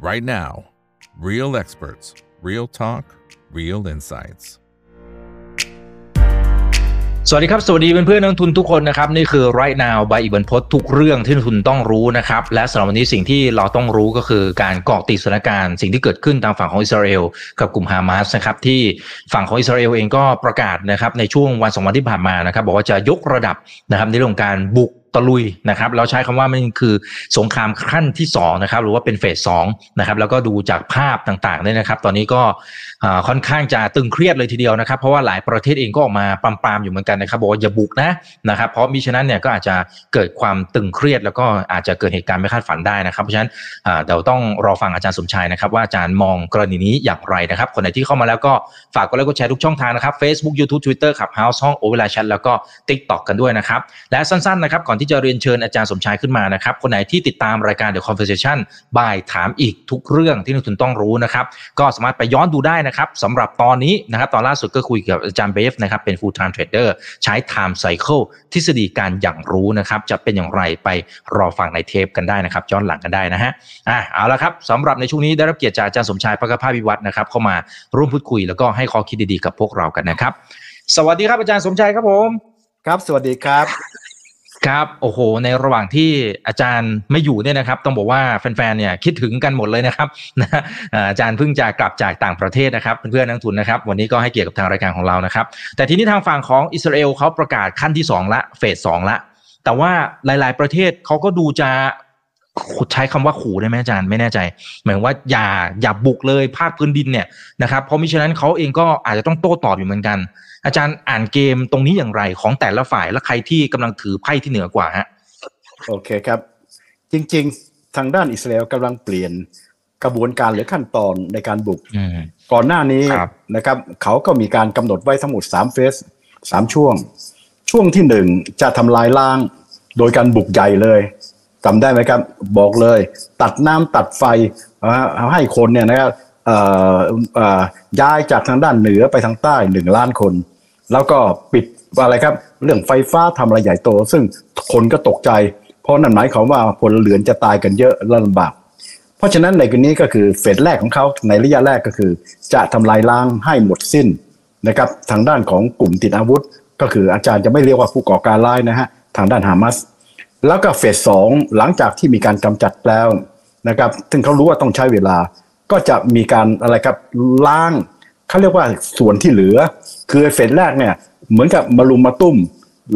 right now. Real experts, real talk, real insights. สวัสดีครับ สวัสดีเพื่อนๆนักทุนทุกคนนะครับ นี่คือ right now by อีบันพศทุกเรื่องที่นักทุนต้องรู้นะครับ และสำหรับวันนี้สิ่งที่เราต้องรู้ก็คือการเกาะติดสถานการณ์สิ่งที่เกิดขึ้นทางฝั่งของอิสราเอลกับกลุ่มฮามาสนะครับ ที่ฝั่งของอิสราเอลเองก็ประกาศนะครับในช่วงวันสองวันที่ผ่านมานะครับ บอกว่าจะยกระดับนะครับในเรื่องการบุก ตะลุยนะครับเราใช้คำว่ามันคือสงครามขั้นที่2นะครับหรือว่าเป็นเฟสสองนะครับแล้วก็ดูจากภาพต่างๆเนี่ยนะครับ ตอนนี้ก็ค่อนข้างจะตึงเครียดเลยทีเดียวนะครับ เพราะว่าหลายประเทศเองก็ออกมาปรามๆอยู่เหมือนกันนะครับบอกว่าอย่าบุกนะนะครับ เพราะมิฉะนั้นเนี่ยก็อาจจะเกิดความตึงเครียด แล้วก็อาจจะเกิดเหตุการณ์ไม่คาดฝันได้นะครับเพราะฉะนั้นเดี๋ยวต้องรอฟังอาจารย์สมชายนะครับว่าอาจารย์มองกรณีนี้อย่างไรนะครับ คนไหนที่เข้ามาแล้วก็ฝากกดไลค์กดแชร์ทุกช่องทางนะครับ Facebook YouTube Twitter ขับ House ห้องโอเวลาแชทแล้วก็ TikTok กันด้วยนะครับและสั้นๆนะครับก่อนที่จะเรียนเชิญอาจารย์สมชายขึ้นมานะครับ คนไหนที่ติดตามรายการ The Conversation บ่ายถามอีกทุกเรื่องที่นักทุนต้องรู้นะครับ ก็สามารถไปย้อนดูได้นะครับสำหรับตอนนี้นะครับ ตอนล่าสุดก็คุยกับอาจารย์เบฟนะครับ เป็น full time trader ใช้ time cycle ทฤษฎีการอย่างรู้นะครับ จะเป็นอย่างไรไปรอฟังในเทปกันได้นะครับย้อนหลังกันได้นะฮะอะเอาละครับสำหรับในช่วงนี้ได้รับเกียรติจากอาจารย์สมชายพักภาพวิวัฒน์นะครับเข้ามาร่วมพูดคุยแล้วก็ให้ข้อคิดดีๆกับพวกเรากันนะครับ สวัสดีครับอาจารย์สมชายครับผม ครับ สวัสดีครับ ครับ โอ้โห ในระหว่างที่อาจารย์ไม่อยู่เนี่ยนะครับ ต้องบอกว่าแฟนๆ เนี่ยคิดถึงกันหมดเลยนะครับนะอาจารย์เพิ่งจะกลับจากต่างประเทศนะครับ เพื่อนๆ นักทุนนะครับ วันนี้ก็ให้เกียรติกับทางรายการของเรานะครับ แต่ทีนี้ทางฝั่งของอิสราเอลเขาประกาศขั้นที่ 2 ละ เฟสสองละ แต่ว่าหลาย ๆ ประเทศเขาก็ดูจะ ใช้คำว่าขู่ได้ไหมอาจารย์ไม่แน่ใจ หมายว่าอย่าอย่าบุกเลยภาคพื้นดินเนี่ยนะครับเพราะมิฉะนั้นเขาเองก็อาจจะต้องโต้ตอบอยู่เหมือนกัน อาจารย์อ่านเกมตรงนี้อย่างไรของแต่ละฝ่ายและใครที่กำลังถือไพ่ที่เหนือกว่าฮะโอเคครับ จริง ๆ ทางด้านอิสราเอลกำลังเปลี่ยนกระบวนการหรือขั้นตอนในการบุกก่อนหน้านี้นะครับ เขาก็มีการกำหนดไว้ทั้งหมดสามเฟสสามช่วง ช่วงที่หนึ่งจะทำลายล้างโดยการบุกใหญ่เลย จำได้ไหมครับ บอกเลย ตัดน้ำตัดไฟให้คนเนี่ยนะครับย้ายจากทางด้านเหนือไปทางใต้หนึ่งล้านคน แล้วก็ปิดอะไรครับ เรื่องไฟฟ้าทำอะไรใหญ่โต ซึ่งคนก็ตกใจ เพราะนั่นหมายความว่าพลเรือนจะตายกันเยอะลำบากเพราะฉะนั้นในกรณีก็คือเฟสแรกของเขาในระยะแรกก็คือ จะทำลายล้างให้หมดสิ้นนะครับทางด้านของกลุ่มติดอาวุธ ก็คืออาจารย์จะไม่เรียกว่าผู้ก่อการร้ายนะฮะทางด้านฮามาส แล้วก็เฟสสองหลังจากที่มีการกำจัดแล้วนะครับซึ่งเขารู้ว่าต้องใช้เวลา ก็จะมีการอะไรครับล้างเขาเรียกว่าส่วนที่เหลือ คือเฟสแรกเนี่ยเหมือนกับมารุมมาตุ้ม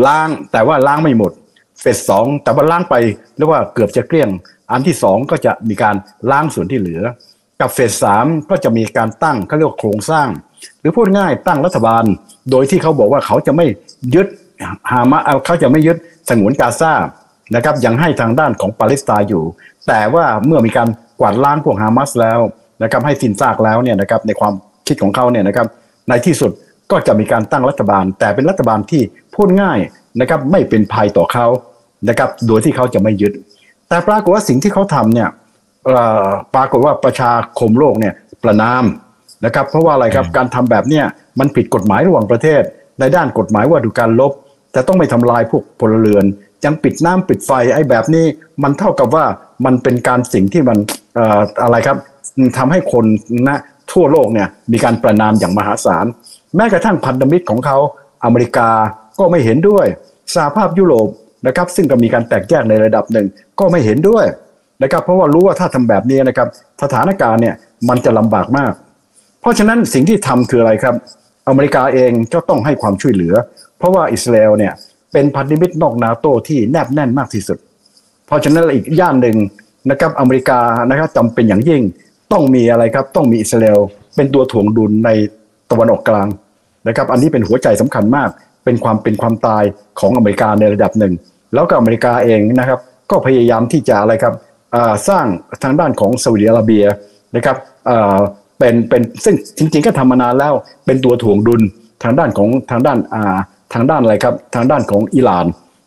ล้างแต่ว่าล้างไม่หมด เฟสสองแต่ว่าล้างไปเรียกว่าเกือบจะเกลี้ยง อันที่สองก็จะมีการล้างส่วนที่เหลือ กับเฟสสามก็จะมีการตั้งเขาเรียกว่าโครงสร้าง หรือพูดง่ายตั้งรัฐบาล โดยที่เขาบอกว่าเขาจะไม่ยึดฮามาเขาจะไม่ยึดสงวนกาซา นะครับยังให้ทางด้านของปาเลสไตน์อยู่ แต่ว่าเมื่อมีการกวาดล้างพวกฮามาสแล้วนะครับให้สิ้นซากแล้วเนี่ยนะครับในความคิดของเขาเนี่ยนะครับในที่สุดก็จะมีการตั้งรัฐบาล แต่เป็นรัฐบาลที่พูดง่ายนะครับไม่เป็นภัยต่อเขานะครับโดยที่เขาจะไม่ยึด แต่ปรากฏว่าสิ่งที่เขาทำเนี่ยปรากฏว่าประชาคมโลกเนี่ยประนามนะครับเพราะว่าอะไรครับการทำแบบเนี้ยมันผิดกฎหมายระหว่างประเทศ ในด้านกฎหมายว่าดูการลบ แต่ต้องไม่ทำลายพวกพลเรือน ยังปิดน้ำปิดไฟไอ้แบบนี้มันเท่ากับว่ามันเป็นการสิ่งที่มันอะไรครับทำให้คนนะทั่วโลกเนี่ยมีการประนามอย่างมหาศาล แม้กระทั่งพันธมิตรของเขาอเมริกาก็ไม่เห็นด้วยสหภาพยุโรปนะครับ ซึ่งก็มีการแตกแยกในระดับหนึ่งก็ไม่เห็นด้วยนะครับ เพราะว่ารู้ว่าถ้าทำแบบนี้นะครับ สถานการณ์เนี่ยมันจะลำบากมาก เพราะฉะนั้นสิ่งที่ทำคืออะไรครับ อเมริกาเองก็ต้องให้ความช่วยเหลือ เพราะว่าอิสราเอลเนี่ย เป็นพันธมิตรนอกนาโตที่แนบแน่นมากที่สุด เพราะฉะนั้นอีกย่านหนึ่งนะครับอเมริกานะครับจำเป็นอย่างยิ่งต้องมีอะไรครับ ต้องมีอิสราเอลเป็นตัวถ่วงดุลในตะวันออกกลางนะครับ อันนี้เป็นหัวใจสำคัญมาก เป็นความเป็นความตายของอเมริกาในระดับหนึ่ง แล้วก็อเมริกาเองนะครับ ก็พยายามที่จะอะไรครับสร้างทางด้านของซาอุดิอาระเบียนะครับเป็นเป็นซึ่งจริงๆก็ทำมานานแล้วเป็นตัวถ่วงดุลทางด้านของทางด้าน ทางด้านอะไรครับ ทางด้านของอิหร่าน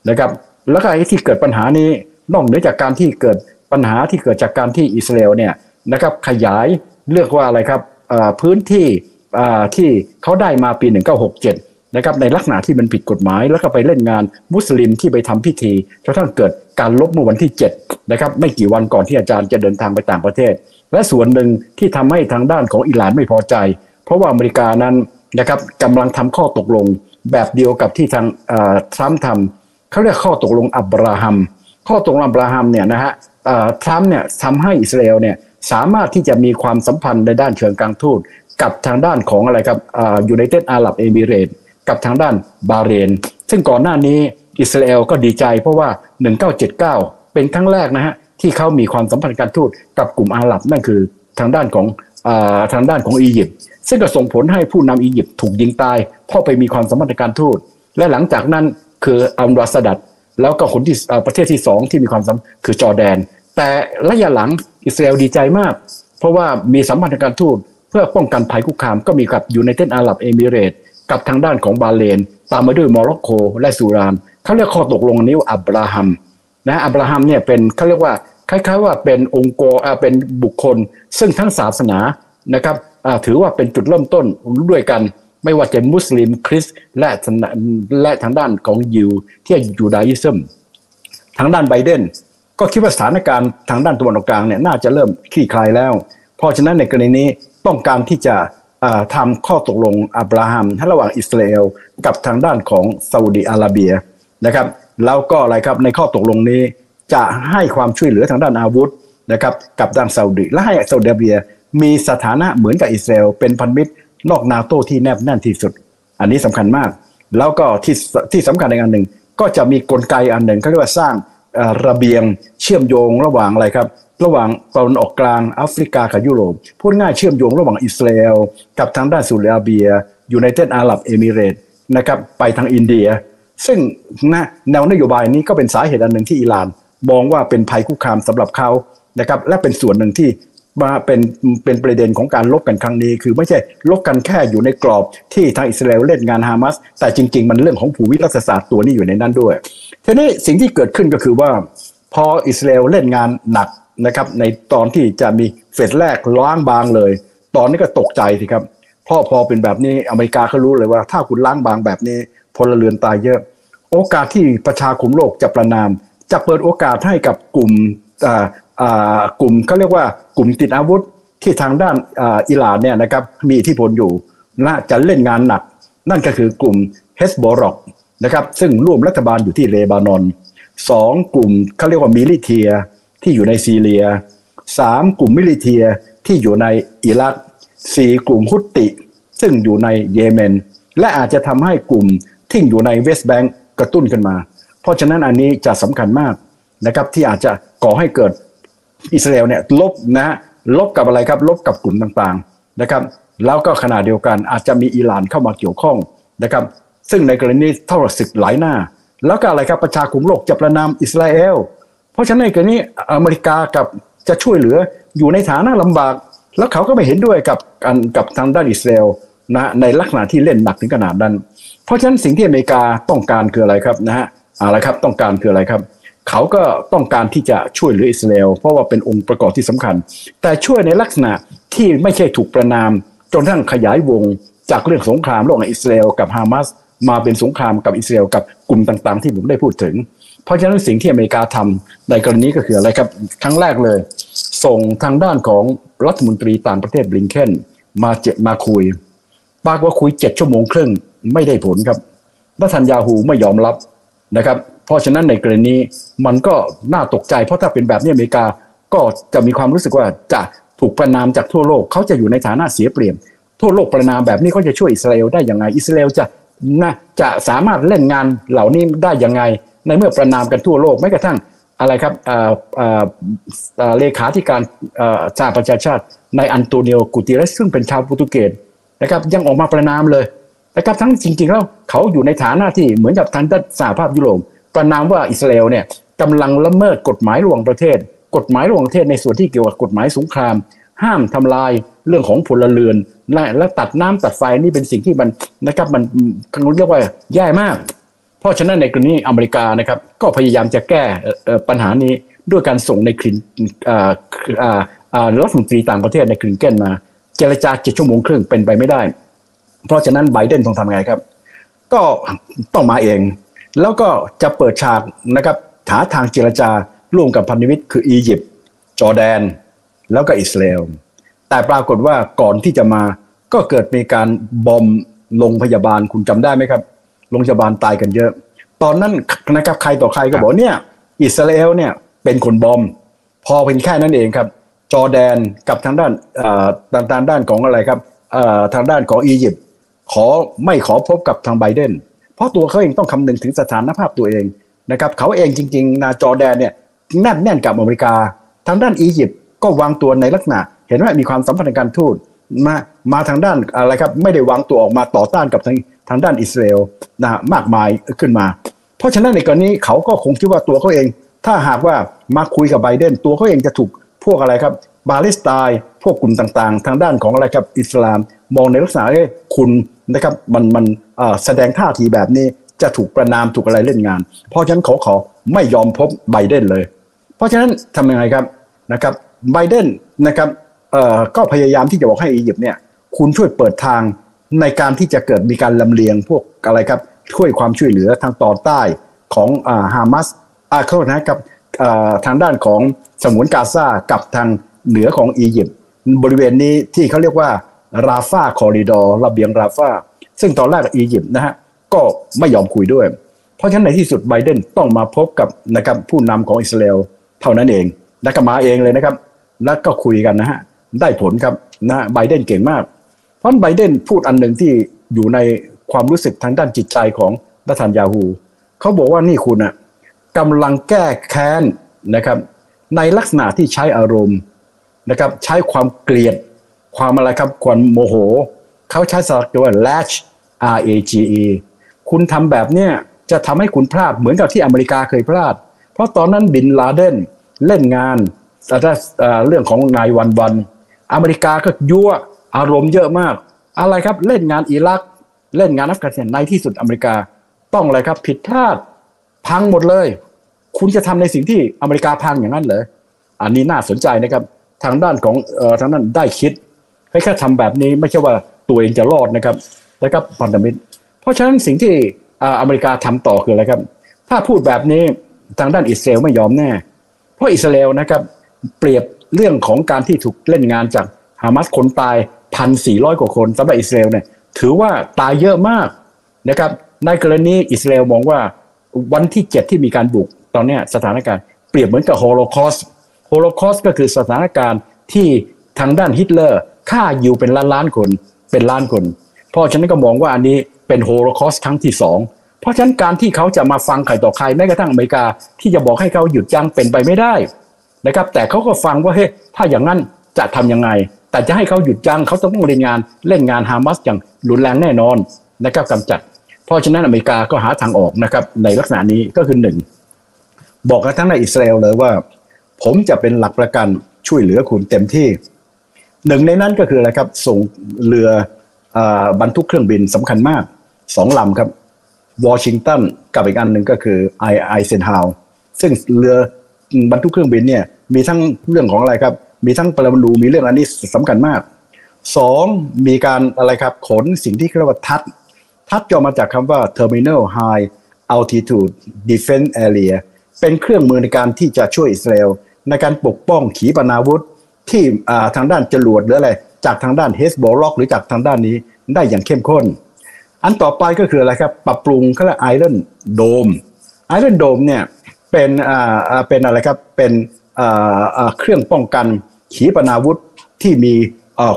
นะครับ แล้วก็ไอ้ที่เกิดปัญหานี้นอกเหนือจากการที่เกิดปัญหาที่เกิดจากการที่อิสราเอลเนี่ยนะครับขยายเลือกว่าอะไรครับพื้นที่ที่เขาได้มาปี 1967นะครับในลักษณะที่มันผิดกฎหมาย แล้วก็ไปเล่นงานมุสลิมที่ไปทำพิธีจนทั้งเกิดการลบเมื่อวันที่7นะครับไม่กี่วันก่อนที่อาจารย์จะเดินทางไปต่างประเทศ และส่วนหนึ่งที่ทำให้ทางด้านของอิหร่านไม่พอใจ เพราะว่าอเมริกานั้นนะครับกำลังทำข้อตกลง แบบเดียวกับที่ทางทรัมป์ทำเขาเรียกข้อตกลงอับราฮัม ข้อตกลงอับราฮัมเนี่ยนะฮะทรัมป์เนี่ยทำให้อิสราเอลเนี่ยสามารถที่จะมีความสัมพันธ์ในด้านเชิงการทูตกับทางด้านของอะไรครับ United Arab Emirates กับทางด้านบาห์เรน ซึ่งก่อนหน้านี้อิสราเอลก็ดีใจเพราะว่า 1979 เป็นครั้งแรกนะฮะที่เขามีความสัมพันธ์การทูตกับกลุ่มอาหรับนั่นคือทางด้านของทางด้านของอียิปต์ ซึ่งก็ส่งผลให้ผู้นำอียิปต์ถูกยิงตายเพราะไปมีความสัมพันธ์การทูต และหลังจากนั้นคืออันวาร์ ซาดัตแล้วก็คนที่ประเทศที่สองที่มีความสัมคือจอร์แดน แต่ระยะหลังอิสราเอลดีใจมาก เพราะว่ามีสัมพันธ์การทูตเพื่อป้องกันภัยคุกคามก็มีกับ United Arab Emirates กับทางด้านของบาห์เรน ตามมาด้วยโมร็อกโกและซูดานเขาเรียกข้อตกลงนี้ว่าอับราฮัมนะอับราฮัมเนี่ยเป็นเขาเรียกว่าคล้ายๆว่าเป็นองค์กรเป็นบุคคล ซึ่งทั้งศาสนานะครับ ถือว่าเป็นจุดเริ่มต้นด้วยกัน ไม่ว่าจะมุสลิมคริสและและทางด้านของยิวที่ยูดายิซึมทางด้านไบเดนก็คิดว่าสถานการณ์ทางด้านตะวันออกกลางเนี่ยน่าจะเริ่มคลี่คลายแล้ว เพราะฉะนั้นในกรณีนี้ต้องการที่จะทำข้อตกลงอับราฮัมระหว่างอิสราเอลกับทางด้านของซาอุดีอาระเบียนะครับ แล้วก็อะไรครับในข้อตกลงนี้จะให้ความช่วยเหลือทางด้านอาวุธนะครับกับทางซาอุดีและให้ซาอุดีอาระเบีย มีสถานะเหมือนกับอิสราเอลเป็นพันธมิตรนอกนาโตที่แนบแน่นที่สุด อันนี้สำคัญมาก แล้วก็ที่ที่สำคัญในอันหนึ่งก็จะมีกลไกอันหนึ่งเขาเรียกว่าสร้างระเบียงเชื่อมโยงระหว่างอะไรครับ ระหว่างตะวันออกกลางแอฟริกากับยุโรปพูดง่ายเชื่อมโยงระหว่างอิสราเอลกับทางด้านซาอุดิอาระเบียยู่ในเทศอาหรับเอมิเรตนะครับไปทางอินเดีย ซึ่งนะแนวนโยบายนี้ก็เป็นสาเหตุอันหนึ่งที่อิหร่าน มองว่าเป็นภัยคุกคามสำหรับเขานะครับและเป็นส่วนหนึ่งที่ มาเป็นเป็นประเด็นของการลบกันครั้งนี้ คือไม่ใช่ลบกันแค่อยู่ในกรอบที่ทางอิสราเอลเล่นงานฮามาสแต่จริง ๆ มันเรื่องของภูมิรัฐศาสตร์ตัวนี้อยู่ในนั้นด้วยทีนี้สิ่งที่เกิดขึ้นก็คือว่า พออิสราเอลเล่นงานหนักนะครับในตอนที่จะมีเฟสแรกล้างบางเลย ตอนนี้ก็ตกใจสิครับพอพอเป็นแบบนี้อเมริกาเขารู้เลยว่า ถ้าคุณล้างบางแบบนี้พลเรือนตายเยอะ โอกาสที่ประชาคมโลกจะประนาม จะเปิดโอกาสให้กับกลุ่ม กลุ่มเขาเรียกว่ากลุ่มติดอาวุธที่ทางด้านอิหร่านเนี่ยนะครับมีอิทธิพลอยู่น่าจะเล่นงานหนัก นั่นก็คือกลุ่มเฮซบอลเลาะห์นะครับซึ่งร่วมรัฐบาลอยู่ที่เลบานอนสองกลุ่มเขาเรียกว่า militia ที่อยู่ในซีเรียสามกลุ่ม militia ที่อยู่ในอิรักสี่กลุ่มฮุตติ ซึ่งอยู่ในเยเมน และอาจจะทำให้กลุ่มที่อยู่ในเวสต์แบงก์กระตุ้นขึ้นมา เพราะฉะนั้นอันนี้จะสำคัญมากนะครับที่อาจจะก่อให้เกิด อิสราเอลเนี่ยลบนะลบกับอะไรครับลบกับกลุ่มต่างๆนะครับ แล้วก็ขณะเดียวกันอาจจะมีอิหร่านเข้ามาเกี่ยวข้องนะครับ ซึ่งในกรณีเท่าศึกหลายหน้า แล้วก็อะไรครับประชาคมโลกจะประนามอิสราเอลเพราะฉะนั้นในกรณีอเมริกากับจะช่วยเหลืออยู่ในฐานะลำบาก แล้วเขาก็ไม่เห็นด้วยกับกับทางด้านอิสราเอลนะในลักษณะที่เล่นหนักถึงขนาดนั้น เพราะฉะนั้นสิ่งที่อเมริกาต้องการคืออะไรครับนะฮะอะไรครับต้องการคืออะไรครับ เขาก็ต้องการที่จะช่วยเหลืออิสราเอลเพราะว่าเป็นองค์ประกอบที่สำคัญ แต่ช่วยในลักษณะที่ไม่ใช่ถูกประนาม จนทั้งขยายวงจากเรื่องสงครามระหว่างอิสราเอลกับฮามาสมาเป็นสงครามกับอิสราเอลกับกลุ่มต่างๆ ที่ผมได้พูดถึง เพราะฉะนั้นสิ่งที่อเมริกาทำในกรณีก็คืออะไรครับครั้งแรกเลย ส่งทางด้านของรัฐมนตรีต่างประเทศบลิงเคนมาเจมาคุยปากว่าคุยเจ็ดชั่วโมงครึ่งไม่ได้ผลครับรัฐัญญาหูไม่ยอมรับนะครับ เพราะฉะนั้นในกรณีมันก็น่าตกใจ เพราะถ้าเป็นแบบนี้อเมริกาก็จะมีความรู้สึกว่าจะถูกประนามจากทั่วโลกเขาจะอยู่ในฐานะเสียเปรียบทั่วโลกประนามแบบนี้เขาจะช่วยอิสราเอลได้ยังไงอิสราเอลจะนะจะสามารถเล่นงานเหล่านี้ได้ยังไง ในเมื่อประนามกันทั่วโลกแม้กระทั่งอะไรครับเลขาธิการสหประชาชาติในอันโตนิโอกูติเรสซึ่งเป็นชาวโปรตุเกสนะครับยังออกมาประนามเลยนะครับทั้งจริงๆแล้วเขาอยู่ในฐานะที่เหมือนกับทางด้านสหภาพยุโรป ประนามว่าอิสราเอลเนี่ยกำลังละเมิดกฎหมายระหว่างประเทศ กฎหมายระหว่างประเทศในส่วนที่เกี่ยวกับกฎหมายสงคราม ห้ามทำลายเรื่องของพลเรือนและและตัดน้ำตัดไฟนี่เป็นสิ่งที่มันนะครับมันเรียกว่าแย่มาก เพราะฉะนั้นในกรณีอเมริกานะครับก็พยายามจะแก้ปัญหานี้ด้วยการส่งในคลินรัฐมนตรีต่างประเทศในคลินเกนมาเจรจาเจ็ดชั่วโมงครึ่งเป็นไปไม่ได้ เพราะฉะนั้นไบเดนต้องทำไงครับ ก็ต้องมาเอง แล้วก็จะเปิดฉากนะครับหาทางเจรจาร่วมกับพันธมิตรคืออียิปต์จอร์แดน แล้วก็อิสราเอลแต่ปรากฏว่าก่อนที่จะมาก็เกิดมีการบอมโรงพยาบาลคุณจำได้ไหมครับโรงพยาบาลตายกันเยอะ ตอนนั้นนะครับใครต่อใครก็บอกเนี่ยอิสราเอลเนี่ยเป็นคนบอม พอเป็นแค่นั้นเองครับ จอร์แดนกับทางด้านทางด้านด้านของอะไรครับทางด้านของอียิปต์ขอไม่ขอพบกับทางไบเดน เพราะตัวเขาเองต้องคำนึงถึงสถานภาพตัวเองนะครับเขาเองจริงๆนาจอแดนเนี่ยแน่นแน่นกับอเมริกา ทางด้านอียิปต์ก็วางตัวในลักษณะ เห็นว่ามีความสัมพันธ์การทูตมามาทางด้านอะไรครับไม่ได้วางตัวออกมาต่อต้านกับทางทางด้านอิสราเอลนะมากมายขึ้นมา เพราะฉะนั้นในกรณีเขาก็คงคิดว่าตัวเขาเอง ถ้าหากว่ามาคุยกับไบเดน ตัวเขาเองจะถูกพวกอะไรครับบาลิสไตน์พวกกลุ่มต่างๆ ทางด้านของอะไรครับอิสลาม มองในลักษณะคุณ นะครับมันมันแสดงท่าทีแบบนี้จะถูกประนามถูกอะไรเล่นงาน เพราะฉะนั้นเขาขอไม่ยอมพบไบเดนเลย เพราะฉะนั้นทำยังไงครับนะครับไบเดนนะครับก็พยายามที่จะบอกให้อียิปต์เนี่ยคุณช่วยเปิดทางในการที่จะเกิดมีการลำเลียงพวกอะไรครับช่วยความช่วยเหลือทางตอนใต้ของฮามาสอาเข้านะกับทางด้านของสมุนกาซากับทางเหนือของอียิปต์บริเวณนี้ที่เขาเรียกว่า ราฟาคอริดอร์ระเบียงราฟาซึ่งตอนแรกอียิปต์นะฮะก็ไม่ยอมคุยด้วย เพราะฉะนั้นในที่สุดไบเดนต้องมาพบกับนะครับผู้นำของอิสราเอลเท่านั้นเองและก็มาเองเลยนะครับ แล้วก็คุยกันนะฮะได้ผลครับนะไบเดนเก่งมาก เพราะไบเดนพูดอันหนึ่งที่อยู่ในความรู้สึกทางด้านจิตใจของรัฐานยาฮูเขาบอกว่านี่คุณอะกำลังแก้แค้นนะครับ ในลักษณะที่ใช้อารมณ์นะครับ ใช้ความเกลียด ความอะไรครับความโมโห เขาใช้สลักว่า latch R A G E คุณทำแบบเนี้ยจะทำให้คุณพลาดเหมือนกับที่อเมริกาเคยพลาด เพราะตอนนั้นบินลาเดนเล่นงานเรื่องของนายวันวัน อเมริกาก็ยั่วอารมณ์เยอะมาก อะไรครับเล่นงานอิรัก เล่นงานอัฟกานิสถานในที่สุดอเมริกาต้องอะไรครับผิดพลาดพังหมดเลย คุณจะทำในสิ่งที่อเมริกาพังอย่างนั้นเหรออันนี้น่าสนใจนะครับ ทางด้านของออทางด้านได้คิด ให้แค่ทำแบบนี้ไม่ใช่ว่าตัวเองจะรอดนะครับนะครับพันธมิตร เพราะฉะนั้นสิ่งที่อเมริกาทำต่อคืออะไรครับ ถ้าพูดแบบนี้ทางด้านอิสราเอลไม่ยอมแน่ เพราะอิสราเอลนะครับ เปรียบเรื่องของการที่ถูกเล่นงานจากฮามาสคนตายพันสี่ร้อยกว่าคนสำหรับอิสราเอลเนี่ยถือว่าตายเยอะมากนะครับในกรณีอิสราเอลมองว่าวันที่เจ็ดที่มีการบุกตอนนี้สถานการณ์เปรียบเหมือนกับ Holocaust Holocaust ก็คือสถานการณ์ที่ทางด้านฮิตเลอร์ ฆ่ายิวเป็นล้านล้านคนเป็นล้านคน เพราะฉะนั้นก็มองว่าอันนี้เป็นโฮโลคอสครั้งที่สองเพราะฉะนั้นการที่เขาจะมาฟังใครต่อใครแม้กระทั่งอเมริกาที่จะบอกให้เขาหยุดยั้งเป็นไปไม่ได้นะครับ แต่เขาก็ฟังว่าเฮ้ยถ้าอย่างนั้นจะทํำยังไง แต่จะให้เขาหยุดยั้งเขาต้องเล่นงานเล่นงานฮามาสอย่างรุนแรงแน่นอนนะครับกำจัด เพราะฉะนั้นอเมริกาก็หาทางออกนะครับในลักษณะนี้ก็คือหนึ่งบอกกับทั้งในอิสราเอลเลยว่า ผมจะเป็นหลักประกันช่วยเหลือคุณเต็มที่ หนึ่งในนั้นก็คืออะไรครับ ส่งเรือบรรทุกเครื่องบินสำคัญมากสองลำครับวอชิงตันกับอีกอันหนึ่งก็คือไอไอเซนฮาวซึ่งเรือบรรทุกเครื่องบินเนี่ยมีทั้งเรื่องของอะไรครับ มีทั้งปรมาณูมีเรื่องอันนี้สำคัญมากสองมีการอะไรครับขนสิ่งที่เรียกว่าทัด ทัดจะมาจากคำว่า terminal high altitude defense area เป็นเครื่องมือในการที่จะช่วยอิสราเอลในการปกป้องขีปนาวุธ ที่ทางด้านจรวดหรืออะไร จากทางด้านเฮสบอลล็อกหรือจากทางด้านนี้ได้อย่างเข้มข้น อันต่อไปก็คืออะไรครับ ปรับปรุงเขาเรียกไอรอนโดมไอรอนโดมเนี่ยเป็นอ่าเป็นอะไรครับเป็นอ่าเครื่องป้องกันขีปนาวุธที่มี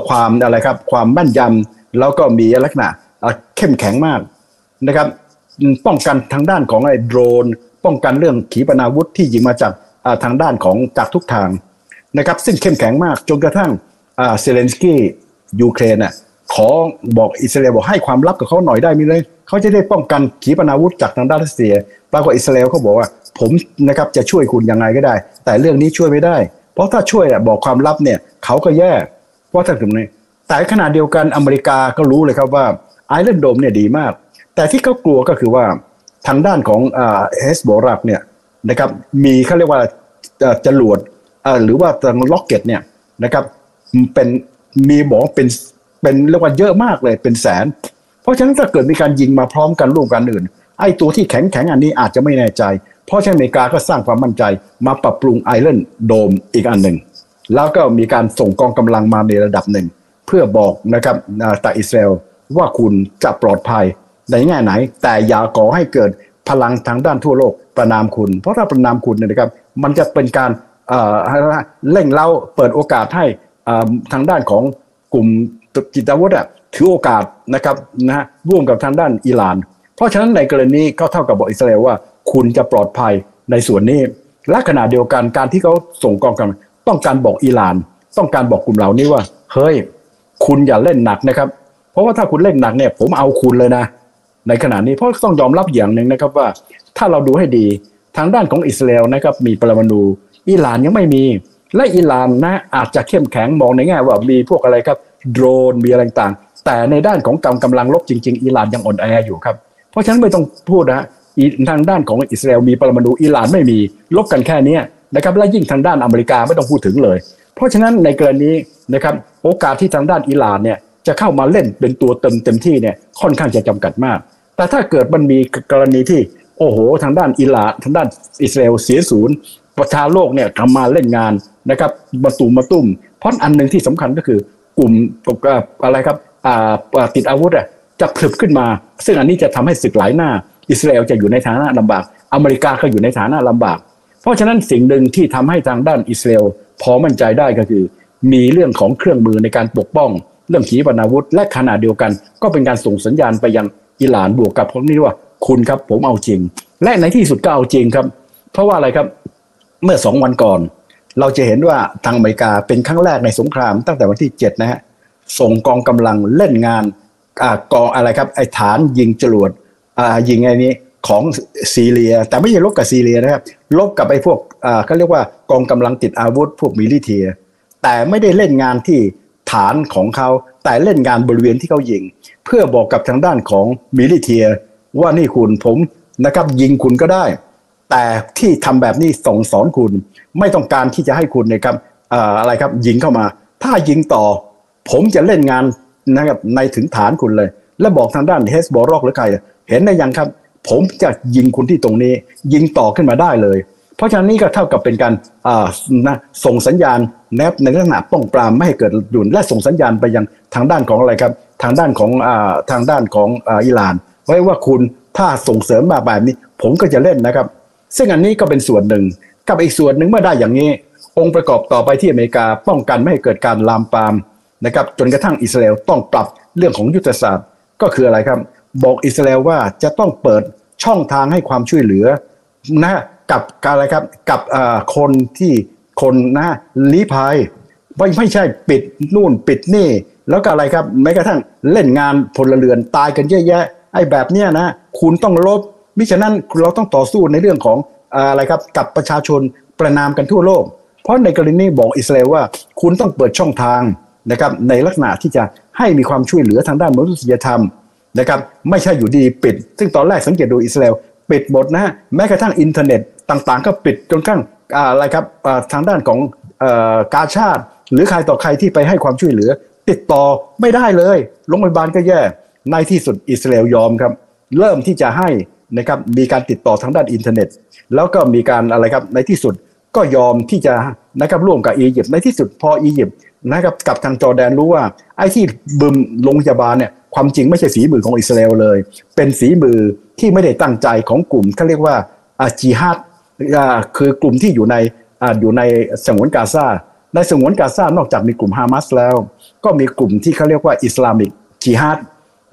ความอะไรครับความแม่นยำแล้วก็มีลักษณะเข้มแข็งมากนะครับป้องกันทางด้านของไอ้โดรน ป้องกันเรื่องขีปนาวุธที่ยิงมาจากทางด้านของจากทุกทาง นะครับซึ่งเข้มแข็งมากจนกระทั่งเซเลนสกี้ยูเครนอะขอบอกอิสราเอลบอกให้ความลับกับเขาหน่อยได้มีเลยเขาจะได้ป้องกันขีปนาวุธจากทางด้านรัสเซียปรากฏอิสราเอลเขาบอกว่า ผมนะครับจะช่วยคุณยังไงก็ได้ แต่เรื่องนี้ช่วยไม่ได้ เพราะถ้าช่วยบอกความลับเนี่ยเขาก็แย่เพราะถ้าถึงนี้แต่ขณะเดียวกันอเมริกาก็รู้เลยครับว่าไอรอนโดมเนี่ยดีมาก แต่ที่เขากลัวก็คือว่าทางด้านของเฮสโบรักเนี่ยนะครับมีเขาเรียกว่าจรวด หรือว่าทางล็อกเก็ตเนี่ยนะครับเป็นมีบอกเป็นเป็นเรียกว่าเยอะมากเลยเป็นแสน เพราะฉะนั้นถ้าเกิดมีการยิงมาพร้อมกันร่วมกันอื่น ไอ้ตัวที่แข็งแข็งอันนี้อาจจะไม่แน่ใจ เพราะฉะนั้นอเมริกาก็สร้างความมั่นใจมาปรับปรุงไอรอนโดมอีกอันหนึ่ง แล้วก็มีการส่งกองกำลังมาในระดับหนึ่ง เพื่อบอกนะครับตาอิสราเอลว่าคุณจะปลอดภัยในแง่ไหน แต่อย่าก่อให้เกิดพลังทางด้านทั่วโลกประนามคุณ เพราะถ้าประนามคุณเนี่ยนะครับ มันจะเป็นการ เร่งเล้าเปิดโอกาสให้ทางด้านของกลุ่มจิตอาวุธถือโอกาสนะครับนะฮะร่วมกับทางด้านอิหร่าน เพราะฉะนั้นในกรณีก็เท่ากับบอกอิสราเอลว่า คุณจะปลอดภัยในส่วนนี้ และขณะเดียวกันการที่เขาส่งกองกำลังต้องการบอกอิหร่าน ต้องการบอกกลุ่มเหล่านี้ว่า เฮ้ย คุณอย่าเล่นหนักนะครับ เพราะว่าถ้าคุณเล่นหนักเนี่ยผมเอาคุณเลยนะ ในขณะนี้เพราะต้องยอมรับอย่างหนึ่งนะครับว่า ถ้าเราดูให้ดีทางด้านของอิสราเอลนะครับมีปรมาณู อิหร่านยังไม่มี และอิหร่านนะอาจจะเข้มแข็งมองในแง่ว่ามีพวกอะไรครับโดรนมีอะไรต่างแต่ในด้านของกำกำลังลบจริง ๆ อิหร่านยังอ่อนแออยู่ครับ เพราะฉะนั้นไม่ต้องพูดนะทางด้านของอิสราเอลมีปรมาณูอิหร่านไม่มีลบกันแค่นี้นะครับและยิ่งทางด้านอเมริกาไม่ต้องพูดถึงเลย เพราะฉะนั้นในกรณีนะครับโอกาสที่ทางด้านอิหร่านเนี่ยจะเข้ามาเล่นเป็นตัวเต็มเต็มที่เนี่ยค่อนข้างจะจำกัดมาก แต่ถ้าเกิดมันมีกรณีที่โอ้โห ทางด้านอิหร่านทางด้านอิสราเอลเสียศูนย์ ประชาโลกเนี่ยทำมาเล่นงานนะครับมาตุ่มมาตุ้มเพราะอันหนึ่งที่สำคัญก็คือกลุ่มอะไรครับติดอาวุธอะจะผลึบขึ้นมา ซึ่งอันนี้จะทำให้ศึกหลายหน้า อิสราเอลจะอยู่ในฐานะลำบาก อเมริกาก็อยู่ในฐานะลำบาก เพราะฉะนั้นสิ่งหนึ่งที่ทำให้ทางด้านอิสราเอลพอมั่นใจได้ก็คือ มีเรื่องของเครื่องมือในการปกป้อง เรื่องขีปนาวุธ และขณะเดียวกัน ก็เป็นการส่งสัญญาณไปยังอิหร่านบวกกับพวกนี้ว่าคุณครับผมเอาจริง และในที่สุดก็เอาจริงครับ เพราะว่าอะไรครับ เมื่อสองวันก่อน เราจะเห็นว่าทางอเมริกาเป็นครั้งแรกในสงคราม ตั้งแต่วันที่7นะฮะส่งกองกำลังเล่นงานอกองอะไรครับไอฐานยิงจรวดยิงไอ้นี้ของซีเรีย แต่ไม่ใช่รบกับซีเรียนะครับรบกับไอ้พวกเขาเรียกว่ากองกำลังติดอาวุธพวก militia แต่ไม่ได้เล่นงานที่ฐานของเขาแต่เล่นงานบริเวณที่เขายิง เพื่อบอกกับทางด้านของ militia ว่านี่คุณผมนะครับยิงคุณก็ได้ แต่ที่ทำแบบนี้สั่งสอนคุณ ไม่ต้องการที่จะให้คุณนะครับอะไรครับยิงเข้ามา ถ้ายิงต่อ ผมจะเล่นงานนะครับในถึงฐานคุณเลย และบอกทางด้านเฮสบอรอกหรือใครเห็นได้ยังครับ ผมจะยิงคุณที่ตรงนี้ ยิงต่อขึ้นมาได้เลย เพราะฉะนั้นนี่ก็เท่ากับเป็นการนะส่งสัญญาณแนบในลักษณะป้องปรามไม่ให้เกิดดุนและส่งสัญญาณไปยังทางด้านของอะไรครับ ทางด้านของอทางด้านของอิหร่านไว้ว่าคุณถ้าส่งเสริมมาแบบนี้ ผมก็จะเล่นนะครับ ซึ่งอันนี้ก็เป็นส่วนหนึ่ง กับอีกส่วนหนึ่งเมื่อได้อย่างนี้ องค์ประกอบต่อไปที่อเมริกาป้องกันไม่ให้เกิดการลามปามนะครับจนกระทั่งอิสราเอลต้องปรับเรื่องของยุทธศาสตร์ ก็คืออะไรครับ บอกอิสราเอลว่าจะต้องเปิดช่องทางให้ความช่วยเหลือนะกับการอะไรครับกับคนที่คนนะลี้ภัยไม่ไม่ใช่ปิดนู่นปิดนี่ แล้วก็อะไรครับแม้กระทั่งเล่นงานพลเรือนตายกันเยอะแยะไอ้แบบเนี้ยนะ คุณต้องลบ มิฉะนั้นเราต้องต่อสู้ในเรื่องของอะไรครับกับประชาชนประนามกันทั่วโลก เพราะในกรณีบอกอิสราเอลว่า คุณต้องเปิดช่องทางนะครับในลักษณะที่จะให้มีความช่วยเหลือทางด้านมนุษยธรรมนะครับไม่ใช่อยู่ดีปิด ซึ่งตอนแรกสังเกตดูอิสราเอลปิดหมดนะฮะแม้กระทั่งอินเทอร์เน็ตต่างๆ ก็ปิดจนกระทั่งอะไรครับทางด้านของกาชาติหรือใครต่อใครที่ไปให้ความช่วยเหลือ ติดต่อไม่ได้เลยโรงพยาบาลก็แย่ในที่สุดอิสราเอลยอมครับ เริ่มที่จะให้ นะครับมีการติดต่อทางด้านอินเทอร์เน็ต แล้วก็มีการอะไรครับในที่สุดก็ยอมที่จะนะครับร่วมกับอียิปต์ในที่สุดพออียิปต์นะครับกับทางจอร์แดนรู้ว่าไอ้ที่บึมโรงพยาบาลเนี่ยความจริงไม่ใช่ฝีมือของอิสราเอลเลย เป็นฝีมือที่ไม่ได้ตั้งใจของกลุ่มเขาเรียกว่าอัลจีฮัดคือกลุ่มที่อยู่ในอยู่ในฉนวนกาซาในฉนวนกาซานอกจากมีกลุ่มฮามาสแล้ว ก็มีกลุ่มที่เขาเรียกว่าอิสลามิกจีฮัด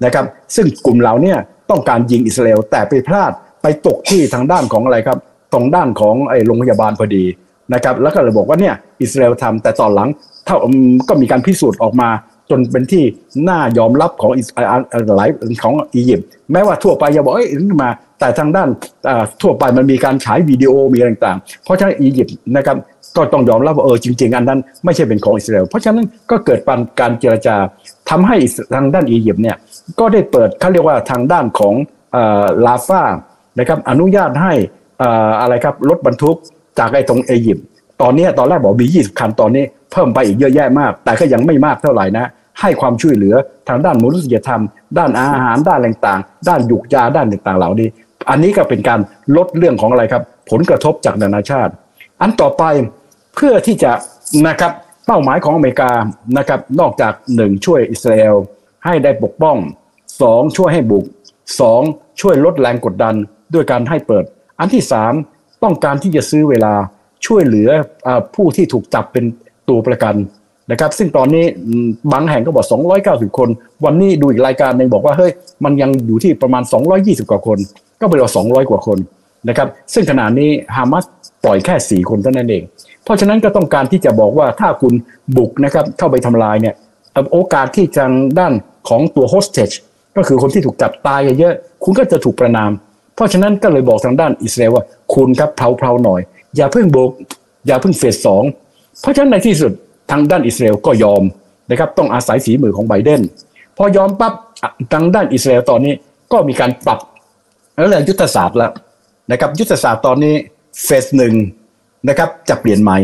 นะครับซึ่งกลุ่มเหล่านี้ ต้องการยิงอิสราเอลแต่ไปพลาดไปตกที่ทางด้านของอะไรครับตรงด้านของไอ้โรงพยาบาลพอดีนะครับแล้วก็เลยบอกว่าเนี่ยอิสราเอลทำแต่ตอนหลังถ้าก็มีการพิสูจน์ออกมาจนเป็นที่น่ายอมรับของหลายของอียิปต์แม้ว่าทั่วไปจะบอกเอ้ยมา แต่ทางด้านทั่วไปมันมีการฉายวิดีโอมีต่างๆ เพราะฉะนั้นอียิปต์นะครับก็ต้องยอมรับว่าเออจริง ๆ อันนั้นไม่ใช่เป็นของอิสราเอลเพราะฉะนั้นก็เกิดการเจรจาทำให้ทางด้านอียิปต์เนี่ย ก็ได้เปิดเขาเรียกว่าทางด้านของลาฟานะครับอนุญาตให้อะไรครับรถบรรทุกจากไอ้ตรงอียิปต์ตอนนี้ตอนแรกบอกมี 20 คันตอนนี้เพิ่มไปอีกเยอะแยะมาก แต่ก็ยังไม่มากเท่าไหร่นะ ให้ความช่วยเหลือทางด้านมนุษยธรรม ด้านอาหารด้านต่างๆ ด้านยุกยาด้านต่างๆเหล่านี้ อันนี้ก็เป็นการลดเรื่องของอะไรครับ ผลกระทบจากนานาชาติ อันต่อไปเพื่อที่จะนะครับเป้าหมายของอเมริกานะครับนอกจากหนึ่งช่วยอิสราเอลให้ได้ปกป้อง สองช่วยให้บุกสองช่วยลดแรงกดดันด้วยการให้เปิด อันที่สามต้องการที่จะซื้อเวลาช่วยเหลืออผู้ที่ถูกจับเป็นตัวประกันนะครับ ซึ่งตอนนี้บางแห่งก็บอก 290 คน วันนี้ดูอีกรายการหนึ่งบอกว่าเฮ้ยมันยังอยู่ที่ประมาณ 220 กว่าคน ก็เป็นว่า200 กว่าคนนะครับ ซึ่งขณะนี้ฮามาสปล่อยแค่ 4 คนเท่านั้นเอง เพราะฉะนั้นก็ต้องการที่จะบอกว่าถ้าคุณบุกนะครับเข้าไปทำลายเนี่ยโอกาสที่ทางด้านของตัวโฮสเทจ ก็คือคนที่ถูกจับตายเยอะคุณก็จะถูกประนาม เพราะฉะนั้นก็เลยบอกทางด้านอิสราเอลว่าคุณครับเพลาๆหน่อย อย่าเพิ่งโบก อย่าเพิ่งเฟสสองเพราะฉะนั้นในที่สุดทางด้านอิสราเอลก็ยอมนะครับต้องอาศัยฝีมือของไบเดนพอยอมปั๊บทางด้านอิสราเอลตอนนี้ก็มีการปรับเรื่องยุทธศาสตร์แล้วนะครับยุทธศาสตร์ตอนนี้เฟสหนึ่งนะครับจะเปลี่ยนใหม่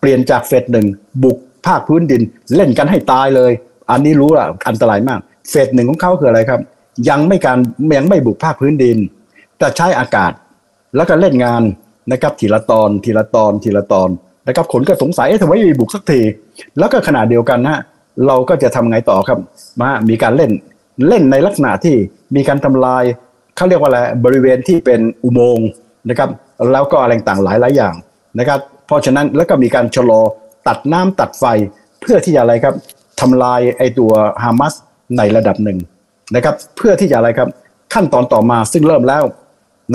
เปลี่ยนจากเฟสหนึ่งบุกภาคพื้นดินเล่นกันให้ตายเลย อันนี้รู้ละอันตรายมาก เฟสหนึ่งของเขาคืออะไรครับ ยังไม่การยังไม่บุกภาคพื้นดิน แต่ใช้อากาศ แล้วก็เล่นงานนะครับทีละตอนทีละตอนทีละตอนนะครับคนก็สงสัยเออทำไมไม่บุกสักที แล้วก็ขณะเดียวกันนะเราก็จะทำไงต่อครับมามีการเล่นเล่นในลักษณะที่มีการทำลายเขาเรียกว่าอะไรบริเวณที่เป็นอุโมงค์นะครับแล้วก็อะไรต่างหลายหลายอย่างนะครับเพราะฉะนั้นแล้วก็มีการชะลอตัดน้ำตัดไฟเพื่อที่จะอะไรครับทำลายไอตัวฮามาส ในระดับหนึ่งนะครับ เพื่อที่จะอะไรครับ ขั้นตอนต่อมาซึ่งเริ่มแล้ว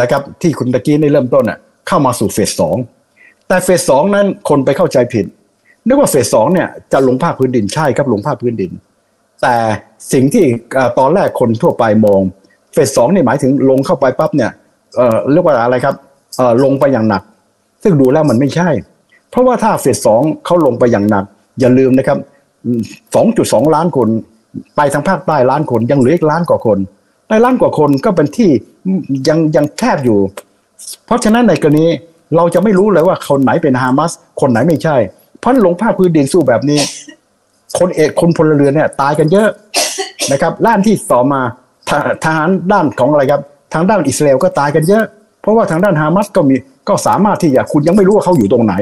นะครับ ที่คุณตะกี้ในเริ่มต้นอะเข้ามาสู่เฟสสองแต่เฟสสองนั้นคนไปเข้าใจผิดนึกว่าเฟสสองเนี่ยจะลงภาคพื้นดินใช่ครับลงภาคพื้นดิน แต่สิ่งที่ตอนแรกคนทั่วไปมอง เฟสสองนี่หมายถึงลงเข้าไปปั๊บเนี่ยเเรียกว่าอะไรครับลงไปอย่างหนัก ซึ่งดูแล้วมันไม่ใช่ เพราะว่าถ้าเฟสสองเขาลงไปอย่างหนัก อย่าลืมนะครับสองจุดสองล้านคน ไปทางภาคใต้ล้านคนยังเหลืออีกล้านกว่าคนในล้านกว่าคนก็เป็นที่ยังยังแคบอยู่ เพราะฉะนั้นในกรณีเราจะไม่รู้เลยว่าคนไหนเป็นฮามาสคนไหนไม่ใช่ เพราะลงภาคพื้นดินสู้แบบนี้ คนเอกคนพลเรือนเนี่ย ตายกันเยอะนะครับด้านที่ต่อมาทหารด้านของอะไรครับ ทางด้านอิสราเอลก็ตายกันเยอะ เพราะว่าทางด้านฮามาสก็มีก็สามารถที่จะคุณยังไม่รู้ว่าเขาอยู่ตรงไหน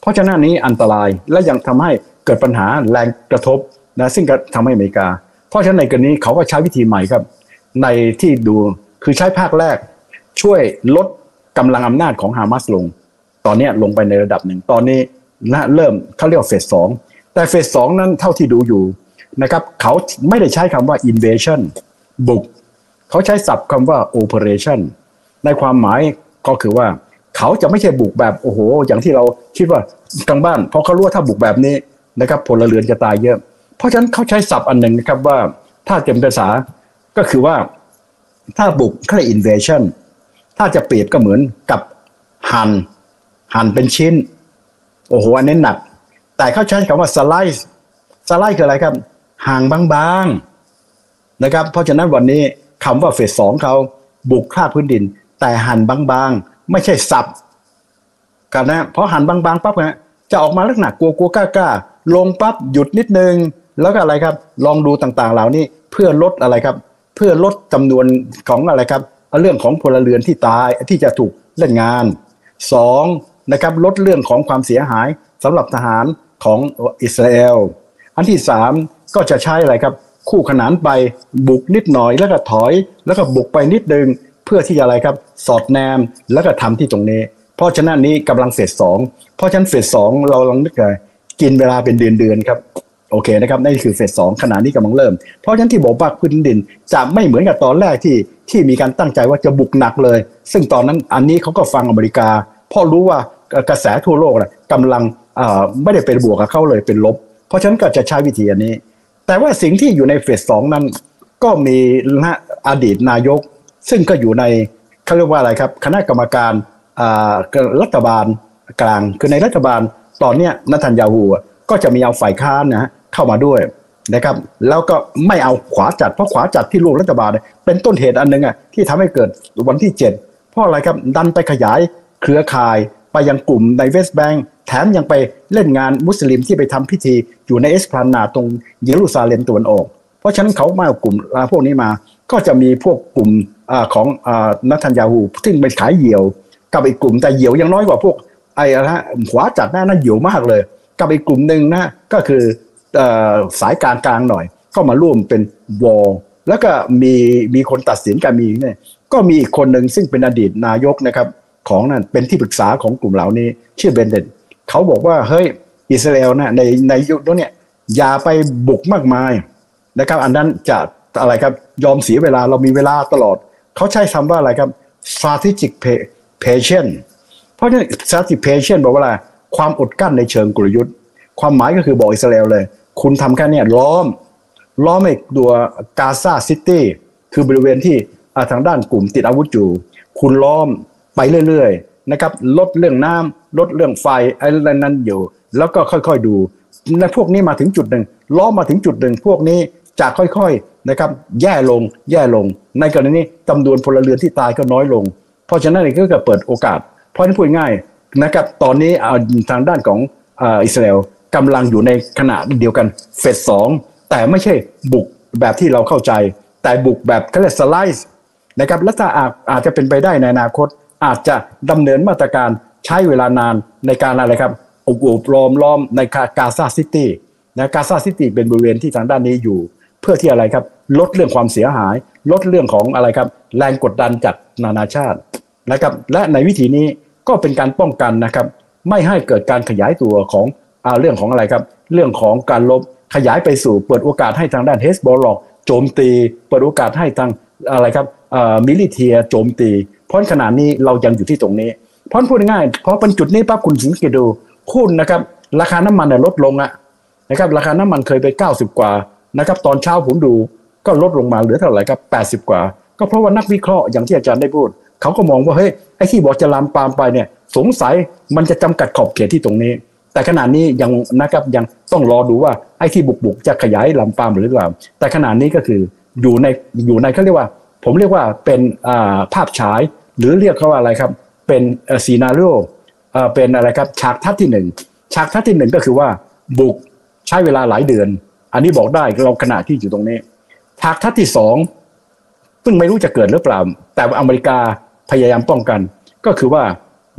เพราะฉะนั้นนี้อันตรายและยังทำให้เกิดปัญหาแรงกระทบ นะซึ่งก็ทำให้อเมริกา เพราะฉะนั้นในกรณีเขาก็ใช้วิธีใหม่ครับ ในที่ดูคือใช้ภาคแรก ช่วยลดกำลังอำนาจของฮามาสลง ตอนนี้ลงไปในระดับหนึ่งตอนนี้นะเริ่มเขาเรียกเฟสสองแต่เฟสสองนั้นเท่าที่ดูอยู่นะครับเขาไม่ได้ใช้คำว่า invasion บุก เขาใช้ศัพท์คำว่า operation ในความหมายก็คือว่า เขาจะไม่ใช่บุกแบบโอ้โห อย่างที่เราคิดว่ากลางบ้านเพราะเขารู้ว่าถ้าบุกแบบนี้นะครับพลเรือนจะตายเยอะ เพราะฉะนั้นเขาใช้ศัพท์อันหนึ่งนะครับว่าถ้าเต็มภาษาก็คือว่าถ้าบุกเขาเรียก invasion ถ้าจะเปรียบก็เหมือนกับหัน่นหั่นเป็นชิ้น โอ้โหอันนี้หนัก แต่เขาใช้คำว่าสไลซ์สไลซ์คืออะไรครับ ห่างบางๆนะครับ เพราะฉะนั้นวันนี้คำว่าเฟสสองเขาบุกฆ่าพื้นดิน แต่หั่นบางๆ ไม่ใช่สับกันนะเพราะหั่นบางๆปั๊บนะจะออกมาลักษณะกลัวกลัวกล้ากล้าลงปั๊บหยุดนิดนึง แล้วก็อะไรครับ ลองดูต่างๆ เหล่านี้เพื่อลดอะไรครับ เพื่อลดจำนวนของอะไรครับ เรื่องของพลเรือนที่ตายที่จะถูกเล่นงานสองนะครับลดเรื่องของความเสียหายสำหรับทหารของอิสราเอล อันที่สามก็จะใช้อะไรครับ คู่ขนานไปบุกนิดหน่อยแล้วก็ถอย แล้วก็บุกไปนิดนึงเพื่อที่จะอะไรครับ สอดแนมแล้วก็ทำที่ตรงนี้ เพราะฉะนั้นนี้กำลังเฟสสองเพราะฉะนั้นเฟสสองเราลองนึกเลยกินเวลาเป็นเดือนเดือนครับ โอเคนะครับนี่คือเฟสสองขณะนี้กำลังเริ่ม เพราะฉะนั้นที่บอกว่าพื้นดินจะไม่เหมือนกับตอนแรกที่ที่มีการตั้งใจว่าจะบุกหนักเลย ซึ่งตอนนั้นอันนี้เขาก็ฟังอเมริกาเพราะรู้ว่ากระแสทั่วโลกนะกำลังไม่ได้เป็นบวกกับเขาเลยเป็นลบ เพราะฉะนั้นก็จะใช้วิธีอันนี้ แต่ว่าสิ่งที่อยู่ในเฟสสองนั้น ก็มีอดีตนายก ซึ่งก็อยู่ในเขาเรียกว่าอะไรครับคณะกรรมการรัฐบาลกลาง คือในรัฐบาลตอนนี้นัทันยาฮู ก็จะมีเอาฝ่ายค้านนะเข้ามาด้วยนะครับ แล้วก็ไม่เอาขวาจัดเพราะขวาจัดที่ร่วมรัฐบาลเป็นต้นเหตุอันหนึ่งอะที่ทำให้เกิดวันที่เจ็ดเพราะอะไรครับดันไปขยายเครือข่ายไปยังกลุ่มในเวสต์แบงก์แถมยังไปเล่นงานมุสลิมที่ไปทำพิธีอยู่ในเอสพลานาตรงเยรูซาเล็มตะวันออก เพราะฉะนั้นเขามากลุ่มพวกนี้มา ก็จะมีพวกกลุ่มอของนัทันยาฮูซึ่งเป็นขายเหยี่ยว กับอีกกลุ่มแต่เหยี่ยวยังน้อยกว่าพวกไอ้นะขวาจัดหน้านั่นเหยี่ยวมากเลย กับอีกกลุ่มหนึ่งนะก็คือสายการกลางหน่อยก็มาร่วมเป็นวอลแล้วก็มีมีคนตัดสินการมีเนี่ยก็มีอีกคนหนึ่งซึ่งเป็นอดีตนายกนะครับของนั่นเป็นที่ปรึกษาของกลุ่มเหล่านี้ชื่อเบนเดนเขาบอกว่าเฮ้ยอิสราเอลนะในในยุคนั้นเนี่ยอย่าไปบุกมากมายนะครับ อันนั้นจะอะไรครับยอมเสียเวลาเรามีเวลาตลอด เขาใช้คำว่าอะไรครับ strategic patience เพราะนี่ strategic patience บอกว่าอะไร ความอดกั้นในเชิงกลยุทธ์ ความหมายก็คือบอกอิสราเอลเลย คุณทำแค่นี้ล้อม ล้อมไอ้ตัวกาซาซิตี้คือบริเวณที่ทางด้านกลุ่มติดอาวุธอยู่ คุณล้อมไปเรื่อยๆนะครับลดเรื่องน้ำลดเรื่องไฟอะไรนั้นอยู่ แล้วก็ค่อยๆดูในพวกนี้มาถึงจุดหนึ่งล้อมมาถึงจุดหนึ่งพวกนี้จะค่อยๆนะครับแย่ลงแย่ลง ในกรณีนี้จำนวนพลเรือนที่ตายก็น้อยลง เพราะฉะนั้นก็จะเปิดโอกาส เพราะนั้นพูดง่าย นะครับ ตอนนี้ทางด้านของอิสราเอลกำลังอยู่ในขณะเดียวกัน phase สองแต่ไม่ใช่บุกแบบที่เราเข้าใจ แต่บุกแบบเขาเรียก slice นะครับและถ้าอาจอาจจะเป็นไปได้ในอนาคต อาจจะดำเนินมาตรการใช้เวลานานในการอะไรครับโอบโอบล้อมใน Gaza City นะ Gaza City เป็นบริเวณที่ทางด้านนี้อยู่ เพื่อที่อะไรครับ ลดเรื่องความเสียหาย ลดเรื่องของอะไรครับ แรงกดดันจากนานาชาตินะครับและในวิธีนี้ ก็เป็นการป้องกันนะครับ ไม่ให้เกิดการขยายตัวของอเรื่องของอะไรครับ เรื่องของการรบขยายไปสู่เปิดโอกาสให้ทางด้านเฮซบอลเลาะห์โจมตี เปิดโอกาสให้ทางอะไรครับ militia โจมตี เพราะขณะนี้เรายังอยู่ที่ตรงนี้ เพราะพูดง่ายเพราะเป็นจุดนี้ปั๊บคุณสังเกตดูคุณนะครับ ราคาน้ำมันเนี่ยลดลงอะนะครับราคาน้ำมันเคยไป 90 กว่านะครับตอนเช้าผมดูก็ลดลงมาเหลือเท่าไหร่ครับ80 กว่า ก็เพราะว่านักวิเคราะห์อย่างที่อาจารย์ได้พูด เขาก็มองว่าเฮ้ยไอ้ที่บอกจะลามปามไปเนี่ยสงสัยมันจะจำกัดขอบเขตที่ตรงนี้ แต่ขณะนี้ยังนะครับยังต้องรอดูว่าไอ้ที่บุกบุกจะขยายลำปามหรือเปล่า แต่ขณะนี้ก็คืออยู่ในอยู่ในเขาเรียกว่า ผมเรียกว่าเป็นภาพฉายหรือเรียกเขาว่าอะไรครับ เป็นซีนารีโอเป็นอะไรครับฉากทัศน์ที่หนึ่งฉากทัศน์ที่หนึ่งก็คือว่าบุกใช้เวลาหลายเดือน อันนี้บอกได้เราขณะที่อยู่ตรงนี้ฉากทัศน์ที่สองซึ่งไม่รู้จะเกิดหรือเปล่า แต่ว่าอเมริกา พยายามป้องกัน ก็คือว่า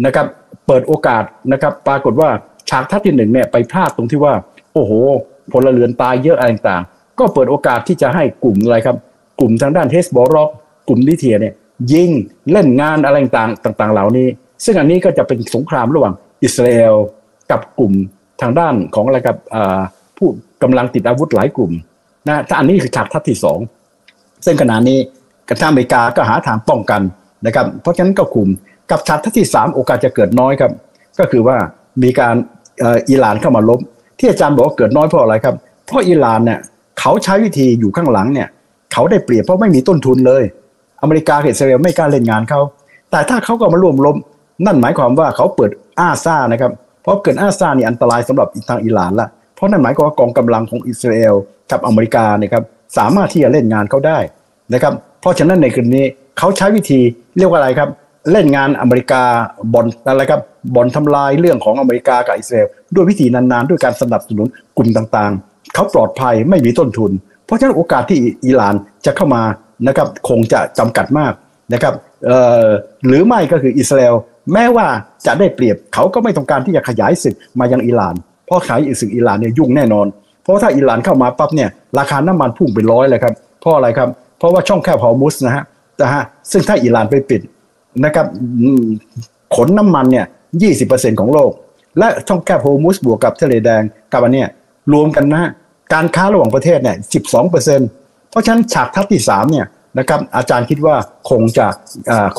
นะครับเปิดโอกาสนะครับปรากฏว่าฉากทัศน์ที่หนึ่งเนี่ยไปพลาดตรงที่ว่า โอ้โหพลเรือนตายเยอะอะไรต่างก็เปิดโอกาสที่จะให้กลุ่มอะไรครับ กลุ่มทางด้านเฮซบอลเลาะห์กลุ่ม militia เนี่ยยิงเล่นงานอะไรต่างต่างๆ เหล่านี้ ซึ่งอันนี้ก็จะเป็นสงครามระหว่างอิสราเอลกับกลุ่มทางด้านของอะไรกับผู้กำลังติดอาวุธหลายกลุ่มนะถ้าอันนี้คือฉากทัศที่สองซึ่งขณะนี้กระทั่งอเมริกาก็หาทางป้องกัน นะครับเพราะฉะนั้นก็คุมกับฉากทัศที่สามโอกาสจะเกิดน้อยครับ ก็คือว่ามีการอิหร่านเข้ามาลบ ที่อาจารย์บอกว่าเกิดน้อยเพราะอะไรครับ เพราะอิหร่านเนี่ยเขาใช้วิธีอยู่ข้างหลังเนี่ยเขาได้เปรียบเพราะไม่มีต้นทุนเลย อเมริกาอิสราเอลไม่กล้าเล่นงานเขาแต่ถ้าเขาก็มาร่วมลบนั่นหมายความว่าเขาเปิดอาซานะครับเพราะเกิดอาซานี่อันตรายสำหรับทางอิหร่านละเพราะนั่นหมายความว่ากองกำลังของอิสราเอลกับอเมริกานะครับสามารถที่จะเล่นงานเขาได้นะครับ เพราะฉะนั้นในกรณี เขาใช้วิธีเรียกว่าอะไรครับ เล่นงานอเมริกาบอลอะไรครับบอลทำลายเรื่องของอเมริกากับอิสราเอลด้วยวิธีนานๆ ด้วยการสนับสนุนกลุ่มต่างๆ เขาปลอดภัยไม่มีต้นทุน เพราะฉะนั้นโอกาสที่อิหร่านจะเข้ามานะครับคงจะจำกัดมากนะครับหรือไม่ก็คืออิสราเอลแม้ว่าจะได้เปรียบเขาก็ไม่ต้องการที่จะขยายศึกมายังอิหร่าน เพราะขายศึกอิหร่านเนี่ยยุ่งแน่นอน เพราะถ้าอิหร่านเข้ามาปั๊บเนี่ยราคาน้ำมันพุ่งเป็นร้อยเลยครับเพราะอะไรครับเพราะว่าช่องแคบฮอร์มุสนะฮะ นะฮะซึ่งถ้าอิหร่านไปปิดนะครับขนน้ำมันเนี่ยยี่สิบเปอร์เซ็นของโลก และช่องแคบโฮมุสบวกกับทะเลแดงกับอันเนี้ยรวมกันนะการค้าระหว่างประเทศเนี่ย12เปอร์เซ็นเพราะฉะนั้นฉากทัศที่3เนี่ยนะครับอาจารย์คิดว่าคงจะ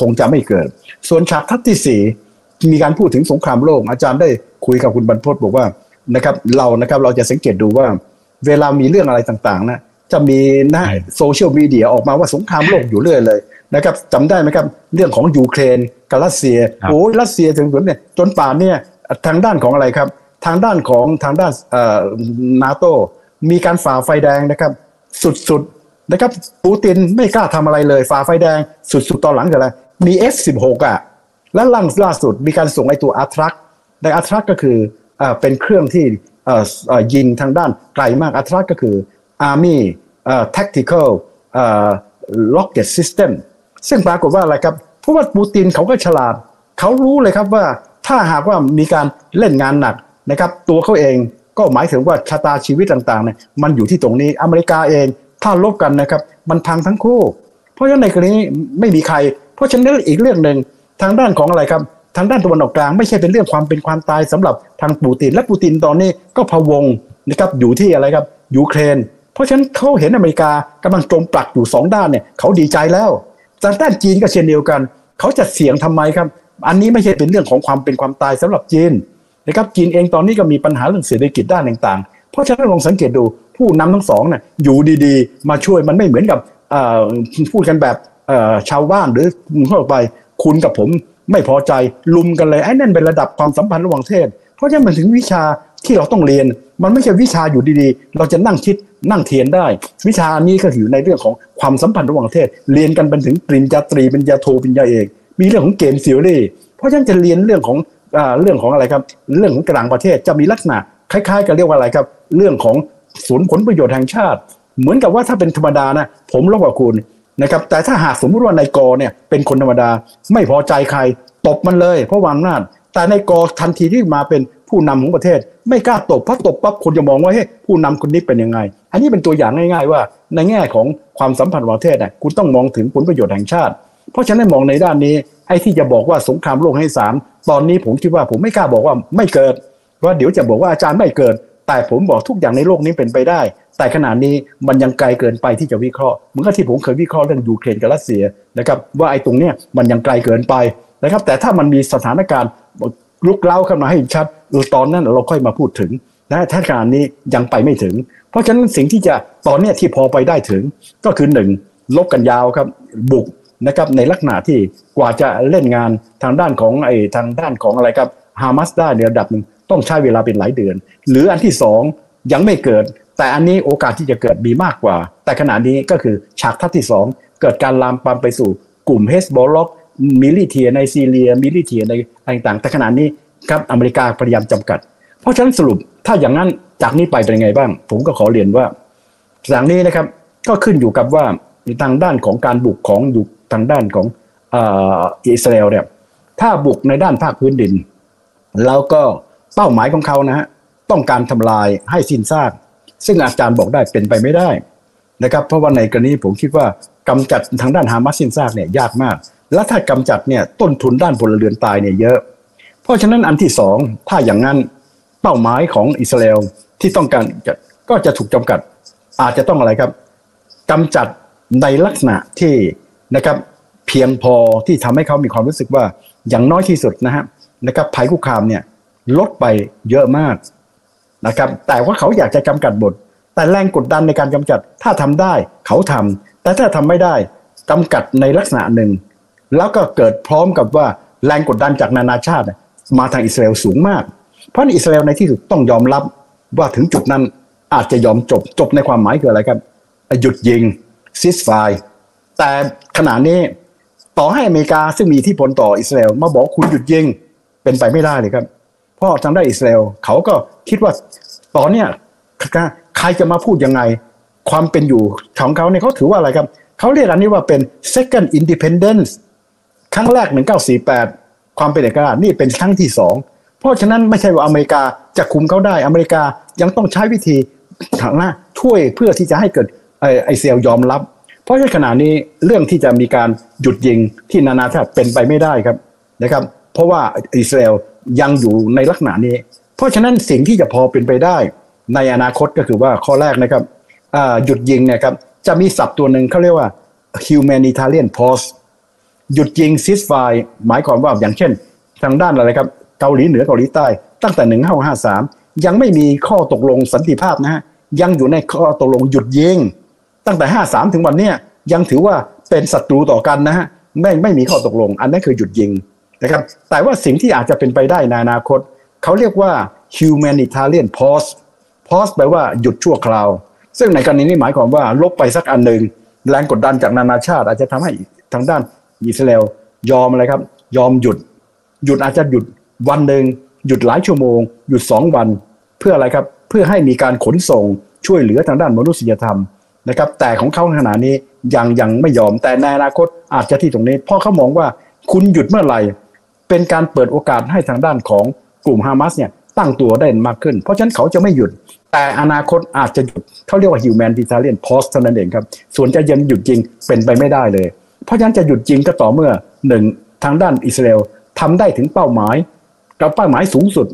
คงจะไม่เกิด ส่วนฉากทัศที่4มีการพูดถึงสงครามโลก อาจารย์ได้คุยกับคุณบรรพตบอกว่านะครับเรานะครับเราจะสังเกตดูว่าเวลามีเรื่องอะไรต่างๆนะ จะมีหน้าโซเชียลมีเดียออกมาว่าสงครามโลกอยู่เรื่อยเลยนะครับจำได้ไหมครับเรื่องของยูเครนกับรัสเซียโอ้ยรัสเซียถึงจุดเนี่ยจนป่านเนี่ยทางด้านของอะไรครับ ทางด้านของทางด้านนาโตมีการฝ่าไฟแดงนะครับ สุดๆนะครับปูตินไม่กล้าทำอะไรเลย ฝ่าไฟแดงสุดๆตอนหลังกันอะไรมี F16 อะและล่าล่าสุดมีการส่งไอตัวอัทรักในอัทรักก็คืออเป็นเครื่องที่ยิงทางด้านไกลมากอัทรักก็คือ Army Tactical Rocket System ซึ่งปรากฏว่าอะไรครับเพราะว่าปูตินเขาก็ฉลาด เขารู้เลยครับว่าถ้าหากว่ามีการเล่นงานหนักนะครับ ตัวเขาเองก็หมายถึงว่าชะตาชีวิตต่างๆเนี่ยมันอยู่ที่ตรงนี้อเมริกาเอง ถ้าลบกันนะครับ มันพังทั้งคู่ เพราะฉะนั้นในกรณีไม่มีใคร เพราะฉะนั้นอีกเรื่องหนึ่งทางด้านของอะไรครับทางด้านตะวันออกกลางไม่ใช่เป็นเรื่องความเป็นความตายสำหรับทางปูติน และปูตินตอนนี้ก็พะวงนะครับอยู่ที่อะไรครับยูเครน เพราะฉะนั้นเขาเห็นอเมริกากำลังจมปลักอยู่สองด้านเนี่ยเขาดีใจแล้วทางด้านจีนก็เช่นเดียวกัน เขาจะเสี่ยงทำไมครับ อันนี้ไม่ใช่เป็นเรื่องของความเป็นความตายสำหรับจีนนะครับจีนเองตอนนี้ก็มีปัญหาเรื่องเศรษฐกิจด้านต่างๆ เพราะฉะนั้นลองสังเกตดูผู้นำทั้งสองเนี่ยอยู่ดีๆ มาช่วยมันไม่เหมือนกับพูดกันแบบชาวบ้านหรือเข้าไปคุณกับผมไม่พอใจลุมกันเลยไอ้นั่นเป็นระดับความสัมพันธ์ระหว่างเทศ เพราะฉะนั้นมันถึงวิชา ที่เราต้องเรียน มันไม่ใช่วิชาอยู่ดีๆ เราจะนั่งคิดนั่งเทียนได้ วิชานี้ก็อยู่ในเรื่องของความสัมพันธ์ระหว่างประเทศ เรียนกันเป็นถึงปริญญาตรีปริญญาโทปริญญาเอกมีเรื่องของเกมซีรีเพราะฉะนั้นจะเรียนเรื่องของเรื่องของอะไรครับ เรื่องของกลางประเทศจะมีลักษณะคล้ายๆ กับเรียกว่าอะไรครับ เรื่องของศูนย์ผลประโยชน์แห่งชาติ เหมือนกับว่าถ้าเป็นธรรมดานะผมรบกับคุณนะครับแต่ถ้าหากสมมติว่านายกเนี่ยเป็นคนธรรมดา ไม่พอใจใครตบมันเลย เพราะวางอำนาจแต่นายกทันทีที่มาเป็น ผู้นำของประเทศ ไม่กล้าตบเพราะตบปั๊บคนจะมองว่าเฮ้ยผู้นำคนนี้เป็นยังไง อันนี้เป็นตัวอย่างง่าย ๆ ว่า ในแง่ของความสัมพันธ์ประเทศน่ะคุณต้องมองถึงผลประโยชน์แห่งชาติ เพราะฉะนั้นมองในด้านนี้ไอ้ที่จะบอกว่าสงครามโลกให้สามตอนนี้ผมคิดว่าผมไม่กล้าบอกว่าไม่เกิดว่าเดี๋ยวจะบอกว่าอาจารย์ไม่เกิด แต่ผมบอกทุกอย่างในโลกนี้เป็นไปได้ แต่ขณะนี้มันยังไกลเกินไปที่จะวิเคราะห์เหมือนกับที่ผมเคยวิเคราะห์เรื่องยูเครนกับรัสเซียนะครับว่าไอ้ตรงเนี้ยมันยังไกลเกินไปนะครับแต่ถ้ามันมีสถานการณ์ ลุกเล้าขึ้นมาให้ชัดตอนนั้นเราค่อยมาพูดถึงนะถ้าขณะนี้ยังไปไม่ถึง เพราะฉะนั้นสิ่งที่จะตอนนี้ที่พอไปได้ถึง ก็คือหนึ่งลบกันยาวครับบุกนะครับในลักษณะที่กว่าจะเล่นงานทางด้านของไอ้ทางด้านของอะไรครับฮามาสได้ในระดับหนึ่งต้องใช้เวลาเป็นหลายเดือน หรืออันที่สองยังไม่เกิด แต่อันนี้โอกาสที่จะเกิดมีมากกว่า แต่ขณะนี้ก็คือฉากทัศน์ที่สองเกิดการลามปามไปสู่กลุ่มเฮซบอลเลาะห์ militia ในซีเรีย militia ในต่างๆแต่ขณะนี้ครับอเมริกาพยายามจำกัด เพราะฉะนั้นสรุปถ้าอย่างนั้นจากนี้ไปเป็นไงบ้าง ผมก็ขอเรียนว่าอย่างนี้นะครับก็ขึ้นอยู่กับว่าทางด้านของการบุกของอยู่ทางด้านของอิสราเอลเนี่ยถ้าบุกในด้านภาคพื้นดิน แล้วก็เป้าหมายของเขานะฮะต้องการทำลายให้สิ้นซากซึ่งอาจารย์บอกได้เป็นไปไม่ได้นะครับเพราะว่าในกรณีผมคิดว่ากำจัดทางด้านฮามาสสิ้นซากเนี่ยยากมาก และถ้ากำจัดเนี่ยต้นทุนด้านพลเรือนตายเนี่ยเยอะ เพราะฉะนั้นอันที่สองถ้าอย่างนั้นเป้าหมายของอิสราเอลที่ต้องการจะก็จะถูกจำกัด อาจจะต้องอะไรครับกำจัดในลักษณะที่นะครับเพียงพอที่ทำให้เขามีความรู้สึกว่าอย่างน้อยที่สุดนะฮะนะครับภัยคุกคามเนี่ยลดไปเยอะมากนะครับแต่ว่าเขาอยากจะจำกัดบท แต่แรงกดดันในการกำจัดถ้าทำได้เขาทำแต่ถ้าทำไม่ได้จำกัดในลักษณะหนึ่ง แล้วก็เกิดพร้อมกับว่าแรงกดดันจากนานาชาติ มาทางอิสราเอลสูงมาก เพราะอิสราเอลในที่สุดต้องยอมรับว่าถึงจุดนั้นอาจจะยอมจบจบในความหมายคืออะไรครับ หยุดยิงซิสไฟแต่ขณะนี้ต่อให้อเมริกาซึ่งมีที่พลต่ออิสราเอลมาบอกคุณหยุดยิงเป็นไปไม่ได้เลยครับ เพราะทางด้านอิสราเอลเขาก็คิดว่าตอนเนี้ยใครจะมาพูดยังไง ความเป็นอยู่ของเขาเนี่ยเขาถือว่าอะไรครับ เขาเรียกอันนี้ว่าเป็น second independence รั้งแรก 1948 ความเป็นเอกราชนี่เป็นครั้งที่สองเพราะฉะนั้นไม่ใช่ว่าอเมริกาจะคุมเขาได้อเมริกายังต้องใช้วิธีทางหน้าช่วยเพื่อที่จะให้เกิดไอเซลยอมรับ เพราะในขณะนี้เรื่องที่จะมีการหยุดยิงที่นานาชาติเป็นไปไม่ได้ครับนะครับ เพราะว่าอิสราเอลยังอยู่ในลักษณะนี้ เพราะฉะนั้นสิ่งที่จะพอเป็นไปได้ ในอนาคตก็คือว่าข้อแรกนะครับหยุดยิงเนี่ยครับจะมีศัพท์ตัวหนึ่งเขาเรียกว่า humanitarian pause หยุดยิงซิสไฟหมายความว่าอย่างเช่น ทางด้านอะไรครับเกาหลีเหนือเกาหลีใต้ ตั้งแต่ 1553 ยังไม่มีข้อตกลงสันติภาพนะฮะยังอยู่ในข้อตกลงหยุดยิง ตั้งแต่ห้าสามถึงวันเนี้ยยังถือว่าเป็นศัตรูต่อกันนะฮะไม่ไม่มีข้อตกลง อันนั้นคือหยุดยิงนะครับแต่ว่าสิ่งที่อาจจะเป็นไปได้ในอนาคต เขาเรียกว่า humanitarian pause pause แปลว่าหยุดชั่วคราว ซึ่งในกรณีนี้หมายความว่าลบไปสักอันหนึ่งแรงกดดันจากนานาชาติ อาจจะทำให้ทางด้าน อิสราเอลยอมอะไรครับ ยอมหยุด หยุดอาจจะหยุดวันหนึ่งหยุดหลายชั่วโมง หยุดสองวัน เพื่ออะไรครับ เพื่อให้มีการขนส่งช่วยเหลือทางด้านมนุษยธรรมนะครับ แต่ของเขาขณะนี้ยังยังไม่ยอมแต่ในอนาคตอาจจะที่ตรงนี้เพราะเขามองว่าคุณหยุดเมื่อไหร่ เป็นการเปิดโอกาสให้ทางด้านของกลุ่มฮามาสเนี่ยตั้งตัวได้มากขึ้น เพราะฉะนั้นเขาจะไม่หยุด แต่อนาคตอาจจะหยุดเขาเรียกว่า humanitarian pause เท่านั้นเองครับ ส่วนจะยังหยุดจริงเป็นไปไม่ได้เลย เพราะฉะนั้นจะหยุดจริงก็ต่อเมื่อหนึ่งทางด้านอิสราเอลทำได้ถึงเป้าหมายกับเป้าหมายสูงสุด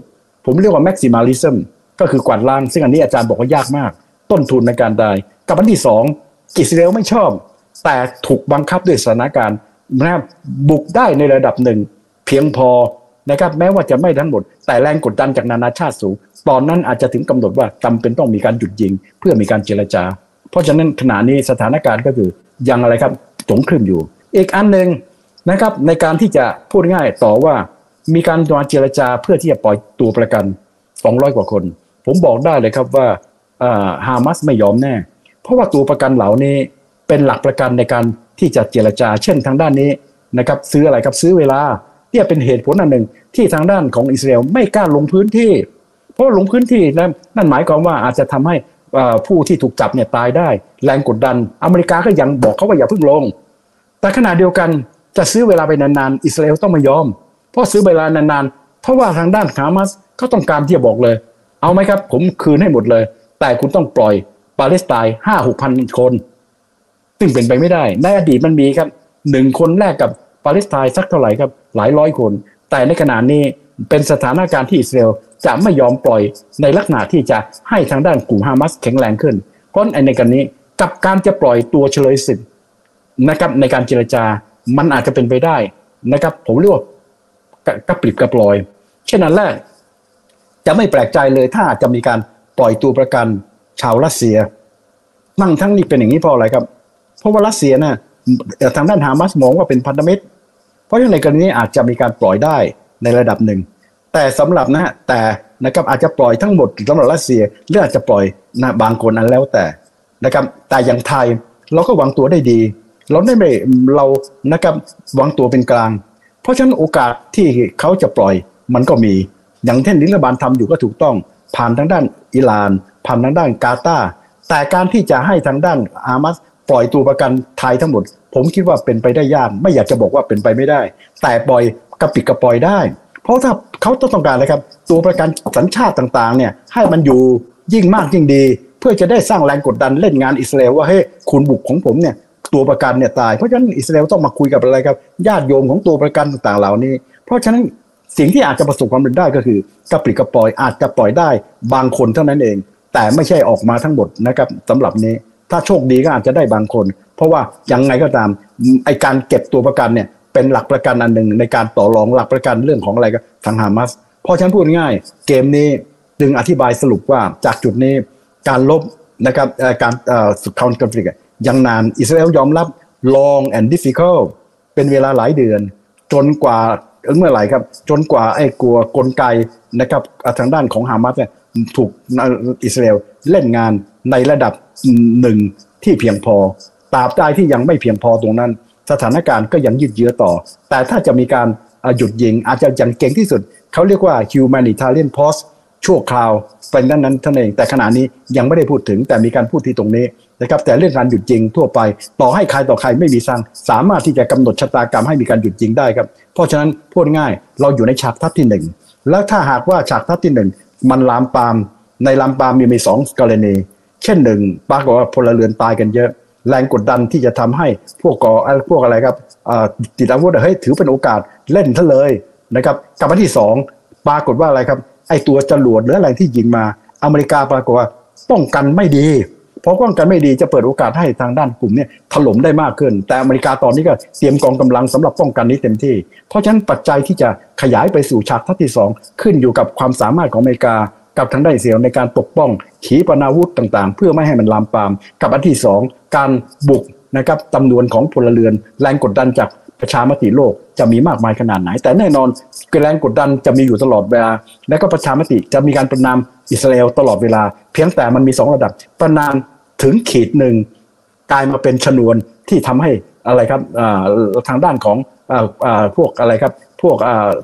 ผมเรียกว่า maximalism ก็คือกวาดล้าง ซึ่งอันนี้อาจารย์บอกว่ายากมาก ต้นทุนในการได้กับอันที่สองอิสราเอลไม่ชอบ แต่ถูกบังคับด้วยสถานการณ์นะบุกได้ในระดับหนึ่ง เพียงพอนะครับแม้ว่าจะไม่ทั้งหมด แต่แรงกดดันจากนานาชาติสูง ตอนนั้นอาจจะถึงกำหนดว่าจาเป็นต้องมีการหยุดยิง เพื่อมีการเจรจา เพราะฉะนั้นขณะนี้สถานการณ์ก็คือยังอะไรครับ สงครึมอยู่ อีกอันหนึ่งนะครับ ในการที่จะพูดง่ายต่อว่ามีการมาเจรจาเพื่อที่จะปล่อยตัวประกัน 200 กว่าคน ผมบอกได้เลยครับว่าฮามาสไม่ยอมแน่ เพราะว่าตัวประกันเหล่านี้เป็นหลักประกันในการที่จะเจรจา เช่นทางด้านนี้นะครับซื้ออะไรครับซื้อเวลาที่เป็นเหตุผลอันหนึ่งที่ทางด้านของอิสราเอลไม่กล้าลงพื้นที่ เพราะลงพื้นที่นั้นนั่นหมายความว่าอาจจะทำให้ ผู้ที่ถูกจับเนี่ยตายได้ แรงกดดัน อเมริกาก็ยังบอกเขาว่าอย่าเพิ่งลง แต่ขณะเดียวกันจะซื้อเวลาไปนานๆอิสราเอลต้องไม่ยอม เพราะซื้อเวลานานๆ เพราะว่าทางด้านฮามาสเขาต้องการที่จะบอกเลย เอาไหมครับ ผมคืนให้หมดเลย แต่คุณต้องปล่อยปาเลสไตน์ห้าหกพันคนซึ่งเป็นไปไม่ได้ ในอดีตมันมีครับหนึ่งคนแรกกับปาเลสไตน์สักเท่าไหร่ครับหลายร้อยคน แต่ในขณะนี้ เป็นสถานการณ์ที่อิสราเอลจะไม่ยอมปล่อยในลักษณะที่จะให้ทางด้านกลุ่มฮามาสแข็งแรงขึ้นเพราะในการนี้กับการจะปล่อยตัวเฉลยสิทธิ์นะครับในการเจรจามันอาจจะเป็นไปได้นะครับ ผมเรียกว่ากระปริบกระปลอย เช่นนั้นแรก จะไม่แปลกใจเลยถ้าจะมีการปล่อยตัวประกันชาวรัสเซียนั่งทั้งนี้เป็นอย่างนี้เพราะอะไรครับ เพราะว่ารัสเซียนะ่ะทางด้านฮามาสมองว่าเป็นพันธมิตร เพราะฉะนั้นในกรณีนี้อาจจะมีการปล่อยได้ ในระดับหนึ่ง แต่สำหรับนะแต่นะครับอาจจะปล่อยทั้งหมดสำหรับรัสเซียหรืออาจจะปล่อยนะบางคนอันแล้วแต่นะครับแต่อย่างไทยเราก็วางตัวได้ดี เราได้ไม่เรานะครับวางตัวเป็นกลาง เพราะฉะนั้นโอกาสที่เขาจะปล่อยมันก็มี อย่างเช่นรัฐบาลทำอยู่ก็ถูกต้อง ผ่านทางด้านอิหร่าน ผ่านทางด้านกาตาร์แต่การที่จะให้ทางด้านอามัสปล่อยตัวประกันไทยทั้งหมด ผมคิดว่าเป็นไปได้ยาก ไม่อยากจะบอกว่าเป็นไปไม่ได้ แต่ปล่อย กระปิดกระปล่อยได้ เพราะถ้าเขาต้องการอะไรครับ ตัวประกันสัญชาติต่างๆเนี่ยให้มันอยู่ยิ่งมากยิ่งดี เพื่อจะได้สร้างแรงกดดันเล่นงานอิสราเอลว่าเฮ้ยคุณบุกของผมเนี่ยตัวประกันเนี่ยตายเพราะฉะนั้นอิสราเอลต้องมาคุยกับอะไรครับญาติโยมของตัวประกันต่างๆเหล่านี้ เพราะฉะนั้นสิ่งที่อาจจะประสบความสำเร็จได้ก็คือกระปิดกระปล่อยอาจจะปล่อยได้บางคนเท่านั้นเอง แต่ไม่ใช่ออกมาทั้งหมดนะครับสำหรับนี้ ถ้าโชคดีก็อาจจะได้บางคน เพราะว่ายังไงก็ตามไอการเก็บตัวประกันเนี่ย เป็นหลักประกันอันหนึ่งในการต่อรองหลักประกันเรื่องของอะไรก็ทางฮามาสเพราะฉันพูดง่าย เกมนี้จึงอธิบายสรุปว่าจากจุดนี้การลบนะครับการสุดคอนฟ lict ยังนานอิสราเอลยอมรับ long and difficult เป็นเวลาหลายเดือน จนกว่าเมื่อไหร่ครับ จนกว่าไอ้กลัวกลไกนะครับทางด้านของฮามาสเนี่ยถูกอิสราเอลเล่นงานในระดับหนึ่งที่เพียงพอตราบใดที่ยังไม่เพียงพอตรงนั้น สถานการณ์ก็ยังยืดเยื้อต่อ แต่ถ้าจะมีการหยุดยิงอาจจะยังเก่งที่สุด เขาเรียกว่า humanitarian pause ชั่วคราวเป็นนั้นนั้นท่านเอง แต่ขณะนี้ยังไม่ได้พูดถึงแต่มีการพูดที่ตรงนี้นะครับแต่เรื่องการหยุดยิงทั่วไป ต่อให้ใครต่อใครไม่มีสั่งสามารถที่จะกำหนดชะตากรรมให้มีการหยุดยิงได้ครับ เพราะฉะนั้นพูดง่ายเราอยู่ในฉากทัศที่หนึ่งแล้วถ้าหากว่าฉากทัศที่หนึ่งมันลามปาม ในลามปามมีมีสองกรณี เช่นหนึ่งปรากฏว่าพลเรือนตายกันเยอะ แรงกดดันที่จะทำให้พวกก่อพวกอะไรครับติดอาวุธเฮ้ยถือเป็นโอกาสเล่นซะเลยนะครับกับอันที่สองปรากฏว่าอะไรครับ ไอตัวจรวดหรืออะไรที่ยิงมา อเมริกาปรากฏว่าป้องกันไม่ดีเพราะป้องกันไม่ดีจะเปิดโอกาสให้ทางด้านกลุ่มนี้ถล่มได้มากขึ้น แต่อเมริกาตอนนี้ก็เตรียมกองกำลังสำหรับป้องกันนี้เต็มที่ เพราะฉะนั้นปัจจัยที่จะขยายไปสู่ฉากทัศที่สองขึ้นอยู่กับความสามารถของอเมริกา กับทางด้านเสียในการปกป้องขีปนาวุธต่างๆ เพื่อไม่ให้มันลามปาม กับอันที่สองการบุกนะครับจำนวนของพลเรือน แรงกดดันจากประชามติโลกจะมีมากมายขนาดไหน แต่แน่นอนแรงกดดันจะมีอยู่ตลอดเวลา และก็ประชามติจะมีการประนามอิสราเอลตลอดเวลา เพียงแต่มันมีสองระดับ ประนามถึงขีดหนึ่งกลายมาเป็นชนวนที่ทำให้อะไรครับทางด้านของพวกอะไรครับพพวก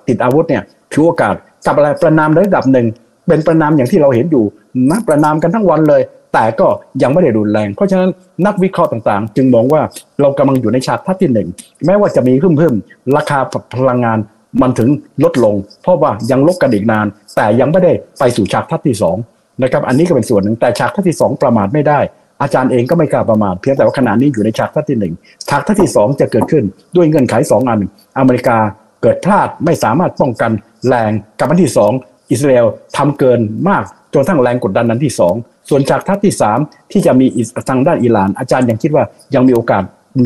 ติดอาวุธเนี่ยถือโอกาสกับอะไรประนามระดับหนึ่ง เป็นประนามอย่างที่เราเห็นอยู่นะประนามกันทั้งวันเลย แต่ก็ยังไม่ได้รุนแรง เพราะฉะนั้นนักวิเคราะห์ต่างๆ จึงมองว่าเรากำลังอยู่ในฉากทัศน์ที่หนึ่งแม้ว่าจะมีเพิ่มเพิ่มราคาพลังงานมันถึงลดลง เพราะว่ายังลบกันอีกนาน แต่ยังไม่ได้ไปสู่ฉากทัศน์ที่สองนะครับอันนี้ก็เป็นส่วนหนึ่งแต่ฉากทัศน์ที่สองประมาทไม่ได้อาจารย์เองก็ไม่กล้าประมาทเพียงแต่ว่าขณะนี้อยู่ในฉากทัศที่หนึ่งฉากทัศที่สองจะเกิดขึ้นด้วยเงื่อนไขสองอัน อเมริกาเกิดพลาดไม่สามารถป้องกันแรงกับอันที่สอง อิสราเอลทำเกินมากจนทั้งแรงกดดันนั้นที่สองส่วนจากทัศที่สามที่จะมีทางด้านอิหร่าน อาจารย์ยังคิดว่ายังมีโอกาส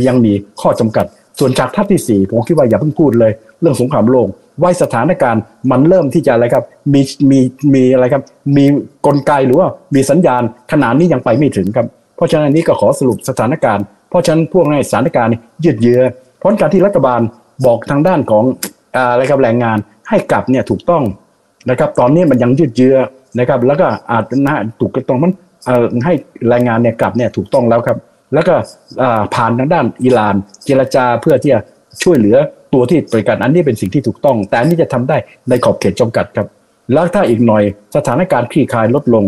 ยังมีข้อจำกัด ส่วนจากทัศที่สี่ผมคิดว่าอย่าเพิ่งพูดเลย เรื่องสงครามโลกไว้สถานการณ์มันเริ่มที่จะอะไรครับมีมีมีอะไรครับมีกลไกหรือว่ามีสัญญาณขนาดนี้ยังไปไม่ถึงครับ เพราะฉะนั้นนี้ก็ขอสรุปสถานการณ์ เพราะฉะนั้นพวกในสถานการณ์ยืดเยื้อพราะการที่รัฐบาลบอกทางด้านของอะไรครับแรงงานให้กลับเนี่ยถูกต้อง นะครับ ตอนนี้มันยังยืดเยื้อนะครับ แล้วก็อาจนะถูกกระต้องมันให้แรงงานเนี่ยกลับเนี่ยถูกต้องแล้วครับ แล้วก็ผ่านทางด้านอิหร่านเจรจาเพื่อที่จะช่วยเหลือตัวที่บริการอันนี้เป็นสิ่งที่ถูกต้อง แต่อันนี้จะทำได้ในขอบเขตจำกัดครับ แล้วถ้าอีกหน่อยสถานการณ์คลี่คลายลดลง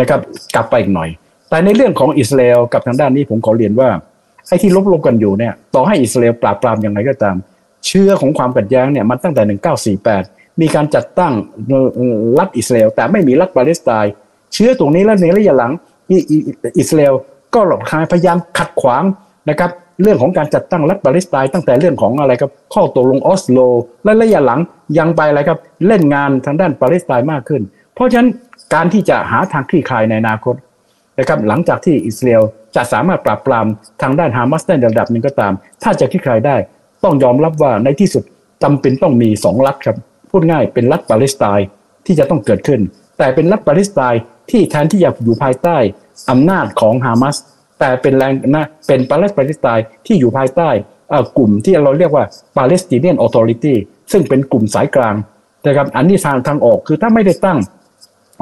นะครับกลับไปอีกหน่อย แต่ในเรื่องของอิสราเอลกับทางด้านนี้ผมขอเรียนว่าไอ้ที่ลบลงกันอยู่เนี่ยต่อให้อิสราเอลปราบปรามยังไงก็ตาม เชื้อของความขัดแย้งเนี่ยมันตั้งแต่ 1948 มีการจัดตั้งรัฐอิสราเอลแต่ไม่มีรัฐปาเลสไตน์เชื้อตรงนี้แล้วในระยะหลังอิสราเอลก็หลอกทายพยายามขัดขวางนะครับเรื่องของการจัดตั้งรัฐปาเลสไตน์ตั้งแต่เรื่องของอะไรครับข้อตกลงออสโล และระยะหลังยังไปอะไรครับเล่นงานทางด้านปาเลสไตน์มากขึ้น เพราะฉะนั้นการที่จะหาทางคลี่คลายในอนาคตนะครับหลังจากที่อิสราเอลจะสามารถปราบปรามทางด้านฮามาสได้ระดับหนึ่งก็ตาม ถ้าจะคลี่คลายได้ ต้องยอมรับว่าในที่สุดจำเป็นต้องมีสองรัฐครับ พูดง่ายเป็นรัฐปาเลสไตน์ที่จะต้องเกิดขึ้น แต่เป็นรัฐปาเลสไตน์ที่แทนที่จะอยู่ภายใต้อำนาจของฮามาสแต่เป็นแรงนะเป็นปาเลสไตน์ที่อยู่ภายใต้กลุ่มที่เราเรียกว่า Palestinian Authority ซึ่งเป็นกลุ่มสายกลางนะครับอันนี้ทางทางออกคือถ้าไม่ได้ตั้ง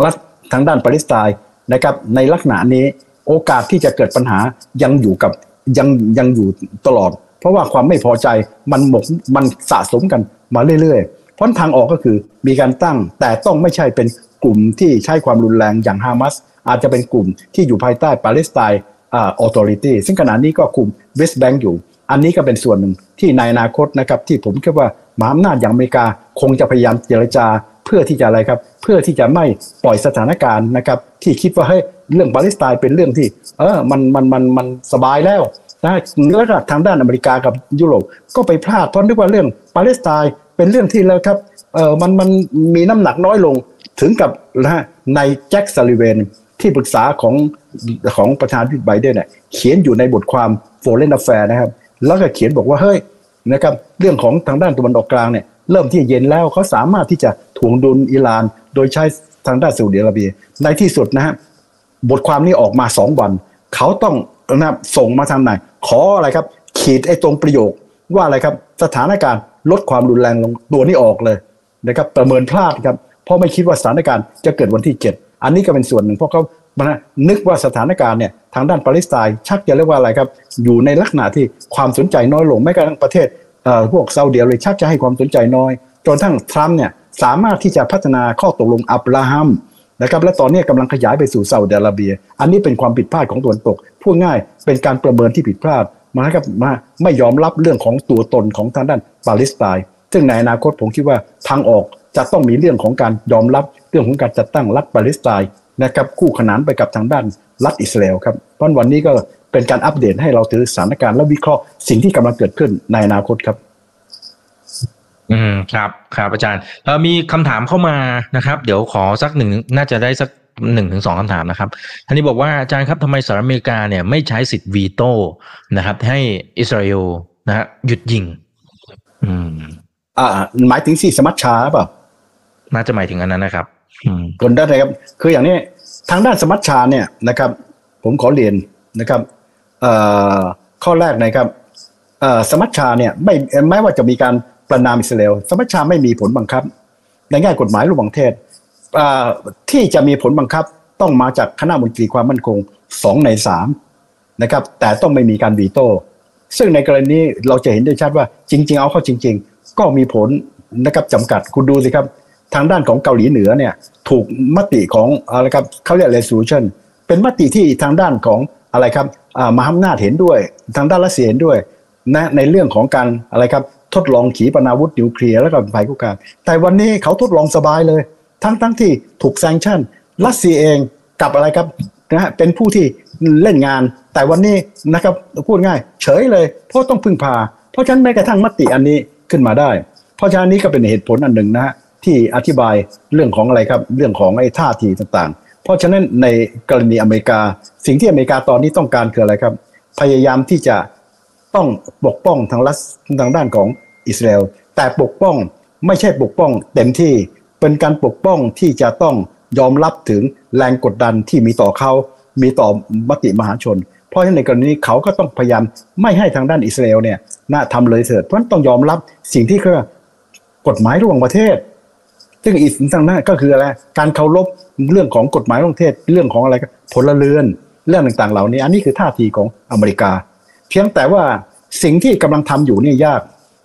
รัฐทางด้านปาเลสไตน์นะครับในลักษณะนี้โอกาสที่จะเกิดปัญหายังอยู่กับยังยังอยู่ตลอด เพราะว่าความไม่พอใจมันหมกมันสะสมกันมาเรื่อยๆ พราะทางออกก็คือมีการตั้ง แต่ต้องไม่ใช่เป็นกลุ่มที่ใช้ความรุนแรงอย่างฮามาสอาจจะเป็นกลุ่มที่อยู่ภายใต้ปาเลสไตน์อ่า Authority ซึ่งขณะนี้ก็คุมเวสต์แบงก์อยู่ อันนี้ก็เป็นส่วนหนึ่งที่ในอนาคตนะครับที่ผมคิดว่ามหาอำนาจอย่างอเมริกาคงจะพยายามเจรจาเพื่อที่จะอะไรครับเพื่อที่จะไม่ปล่อยสถานการณ์นะครับที่คิดว่าเฮ้ยเรื่องปาเลสไตน์เป็นเรื่องที่เออมันมันมันมันสบายแล้วนะแล้วก็ทางด้านอเมริกากับยุโรปก็ไปพลาดเพราะนึกว่าเรื่องปาเลสไตน์ เป็นเรื่องที่แล้วครับเออมันมันมีน้ำหนักน้อยลงถึงกับนะในแจ็คซัลลิเวนที่ปรึกษาของของประธานพิไบเดนเนี่ยเขียนอยู่ในบทความ Foreign Affair นะครับ แล้วก็เขียนบอกว่าเฮ้ยนะครับเรื่องของทางด้านตะวันออกกลางเนี่ยเริ่มที่เย็นแล้วเขาสามารถที่จะถ่วงดุลอิหร่าน โดยใช้ทางด้านซาอุดิอาระเบีย ในที่สุดนะฮะบทความนี้ออกมาสองวัน เขาต้องนะส่งมาทางไหน ขออะไรครับ ขีดไอ้ตรงประโยคว่าอะไรครับ สถานการณ์ ลดความรุนแรงลงตัวนี้ออกเลยนะครับประเมินพลาดครับเพราะไม่คิดว่าสถานการณ์จะเกิดวันที่ 7 อันนี้ก็เป็นส่วนหนึ่งเพราะเขานึกว่าสถานการณ์เนี่ยทางด้านปาเลสไตน์ชักจะเรียกว่าอะไรครับ อยู่ในลักษณะที่ความสนใจน้อยลงแม้กระทั่งประเทศพวกซาอุดิอาระเบียชักจะให้ความสนใจน้อยจนทั้งทรัมป์เนี่ยสามารถที่จะพัฒนาข้อตกลงอับราฮัมนะครับและตอนนี้กำลังขยายไปสู่ซาอุดิอาระเบีย อันนี้เป็นความผิดพลาดของตะวันตกพูดง่ายเป็นการประเมินที่ผิดพลาด มาครับมาไม่ยอมรับเรื่องของตัวตนของทางด้านปาเลสไตน์ซึ่งในอนาคตผมคิดว่าทางออกจะต้องมีเรื่องของการยอมรับเรื่องของการจัดตั้งรัฐปาเลสไตน์นะครับคู่ขนานไปกับทางด้านรัฐอิสราเอลครับเพราะวันนี้ก็เป็นการอัปเดตให้เราถือสถานการณ์และวิเคราะห์สิ่งที่กำลังเกิดขึ้นในอนาคตครับ อืมครับครับอาจารย์เออมีคำถามเข้ามานะครับ เดี๋ยวขอสักหนึ่งน่าจะได้สัก หนึ่งถึงสองคำถามนะครับท่านนี้บอกว่าอาจารย์ครับทำไมสหรัฐอเมริกาเนี่ยไม่ใช้สิทธิ์วีโต้นะครับ ให้อิสราเอลนะฮะหยุดยิง อืม อ่า หมายถึงสี่สมัชชาเปล่าน่าจะหมายถึงอันนั้นนะครับคนได้เลยครับ คืออย่างนี้ทางด้านสมัชชาเนี่ยนะครับ ผมขอเรียนนะครับเอ่อข้อแรกนะครับเอ่อสมัชชาเนี่ยไม่แม้ว่าจะมีการประนามอิสราเอลสมัชชาไม่มีผลบังคับ ในแง่กฎหมายระหว่างเทศ ที่จะมีผลบังคับต้องมาจากคณะมนตรีความมั่นคงสองในสามนะครับ แต่ต้องไม่มีการวีโต้ ซึ่งในกรณีเราจะเห็นได้ชัดว่าจริง ๆ เอาเข้าจริง ๆ ก็มีผลนะครับจำกัดคุณดูสิครับ ทางด้านของเกาหลีเหนือเนี่ยถูกมติของอะไรครับเขาเรียก resolution เป็นมติที่ทางด้านของอะไรครับมหาอำนาจเห็นด้วย ทางด้านรัสเซียเห็นด้วยนะในเรื่องของการอะไรครับทดลองขีปนาวุธนิวเคลียร์แล้วก็ภัยคุกคามแต่วันนี้เขาทดลองสบายเลย ทั้งทั้งที่ถูกแซงชั่น รัสเซียเองกับอะไรครับนะฮะเป็นผู้ที่เล่นงาน แต่วันนี้นะครับพูดง่าย เฉยเลยเพราะต้องพึ่งพา เพราะฉะนั้นแม้กระทั่งมติอันนี้ขึ้นมาได้ เพราะฉะนั้นนี้ก็เป็นเหตุผลอันหนึ่งนะฮะที่อธิบายเรื่องของอะไรครับเรื่องของไอ้ท่าทีต่างๆ เพราะฉะนั้นในกรณีอเมริกา สิ่งที่อเมริกาตอนนี้ต้องการคืออะไรครับ พยายามที่จะต้องปกป้องทางรัสทางด้านของอิสราเอลแต่ปกป้องไม่ใช่ปกป้องเต็มที่ เป็นการปกป้องที่จะต้องยอมรับถึงแรงกดดันที่มีต่อเขามีต่อมติมหาชน เพราะฉะนั้นในกรณีเขาก็ต้องพยายามไม่ให้ทางด้านอิสราเอลเนี่ยน่าทำเลยเถิดเพราะฉะนั้นต้องยอมรับสิ่งที่คือกฎหมายระหว่างประเทศ ซึ่งอีกทางนั้นก็คืออะไรการเคารพเรื่องของกฎหมายระหว่างประเทศ เรื่องของอะไรพลเรือนเรื่องต่างๆ เหล่านี้อันนี้คือท่าทีของอเมริกา เพียงแต่ว่าสิ่งที่กำลังทำอยู่เนี่ยยาก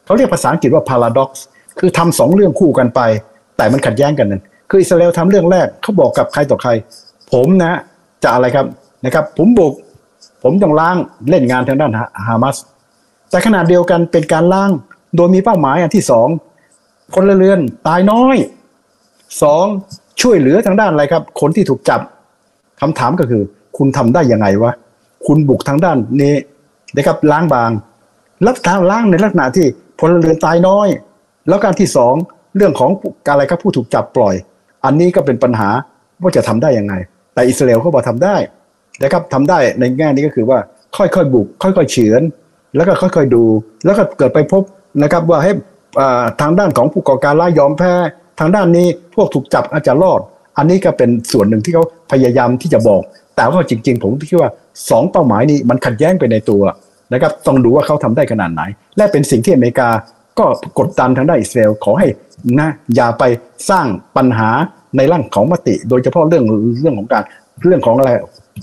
เขาเรียกภาษาอังกฤษว่า paradox คือทำสองเรื่องคู่กันไป แต่มันขัดแย้งกันนั่นคืออิสราเอลทำเรื่องแรกเขาบอกกับใครต่อใคร ผมนะจะอะไรครับนะครับ ผมบุกผมต้องล้างเล่นงานทางด้านฮามาสแต่ขนาดเดียวกันเป็นการล้างโดยมีเป้าหมายอันที่สองคนละเรือนตายน้อยสองช่วยเหลือทางด้านอะไรครับ คนที่ถูกจับคำถามก็คือ คุณทำได้ยังไงวะคุณบุกทางด้านนี้นะครับล้างบางแล้วทางล้างในลักษณะที่พลเรือนตายน้อย แล้วการที่สอง เรื่องของการอะไรครับผู้ถูกจับปล่อย อันนี้ก็เป็นปัญหาว่าจะทำได้ยังไง แต่อิสราเอลเขาบอกทำได้นะครับทำได้ในแง่นี้ก็คือว่าค่อยๆบุก ค่อยๆเฉือน แล้วก็ค่อยๆดู แล้วก็เกิดไปพบนะครับว่าให้ทางด้านของผู้ก่อการร้ายยอมแพ้ ทางด้านนี้พวกถูกจับอาจจะรอด อันนี้ก็เป็นส่วนหนึ่งที่เขาพยายามที่จะบอก แต่ว่าจริง ๆ ผมคิดว่าสองเป้าหมายนี้มันขัดแย้งไปในตัวนะครับต้องดูว่าเขาทำได้ขนาดไหน และเป็นสิ่งที่อเมริกา ก็กดดันทางด้านอิสราเอลขอให้นะอย่าไปสร้างปัญหาในร่างของมติ โดยเฉพาะเรื่องเรื่องของการเรื่องของอะไร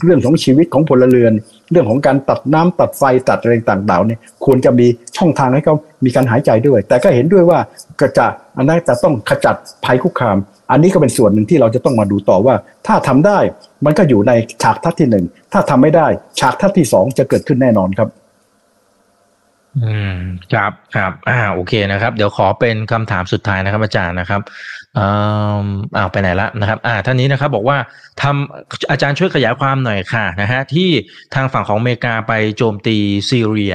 เรื่องของชีวิตของพลเรือน เรื่องของการตัดน้ำตัดไฟตัดอะไรต่างๆเนี่ยควรจะมีช่องทางให้เขามีการหายใจด้วย แต่ก็เห็นด้วยว่าก็จะอันนั้นจะต้องขจัดภัยคุกคาม อันนี้ก็เป็นส่วนหนึ่งที่เราจะต้องมาดูต่อว่า ถ้าทำได้มันก็อยู่ในฉากทัศที่หนึ่งถ้าทำไม่ได้ ฉากทัศที่สองจะเกิดขึ้นแน่นอนครับ อืมครับครับอ่าโอเคนะครับ เดี๋ยวขอเป็นคำถามสุดท้ายนะครับ อาจารย์นะครับอ่าอ่าไปไหนละนะครับ อ่าท่านนี้นะครับ บอกว่าทำอาจารย์ช่วยขยายความหน่อยค่ะนะฮะที่ทางฝั่งของอเมริกาไปโจมตีซีเรีย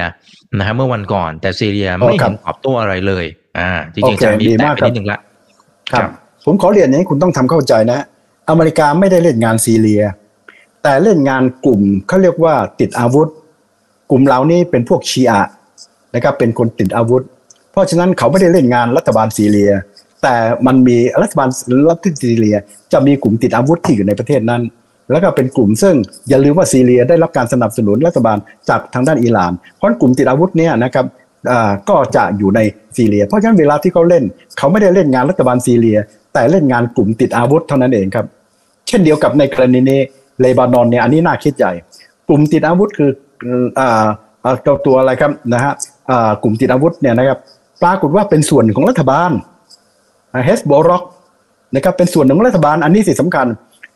นะฮะเมื่อวันก่อน แต่ซีเรียไม่เห็นตอบโต้อะไรเลย อ่าจริงๆจะมีแต่ไปนิดหนึ่งละครับ ผมขอเรียนอย่างนี้คุณต้องทำเข้าใจนะ อเมริกาไม่ได้เล่นงานซีเรีย แต่เล่นงานกลุ่มเขาเรียกว่าติดอาวุธ กลุ่มเหล่านี้เป็นพวกชีอะ นะครับเป็นคนติดอาวุธ เพราะฉะนั้นเขาไม่ได้เล่นงานรัฐบาลซีเรีย แต่มันมีรัฐบาลรัฐซีเรีย จะมีกลุ่มติดอาวุธที่อยู่ในประเทศนั้น แล้วก็เป็นกลุ่มซึ่งอย่าลืมว่าซีเรียได้รับการสนับสนุนรัฐบาลจากทางด้านอิหร่าน เพราะกลุ่มติดอาวุธเนี่ยนะครับก็จะอยู่ในซีเรีย เพราะฉะนั้นเวลาที่เขาเล่น เขาไม่ได้เล่นงานรัฐบาลซีเรีย แต่เล่นงานกลุ่มติดอาวุธเท่านั้นเองครับเช่นเดียวกับในกรณีนี้เลบานอนเนี่ยอันนี้น่าคิดใหญ่ กลุ่มติดอาวุธคือตัวตัวอะไรครับนะฮะ กลุ่มติดอาวุธเนี่ยนะครับปรากฏว่าเป็นส่วนของรัฐบาลเฮซบอลเลาะห์นะครับเป็นส่วนของรัฐบาลอันนี้สิสำคัญ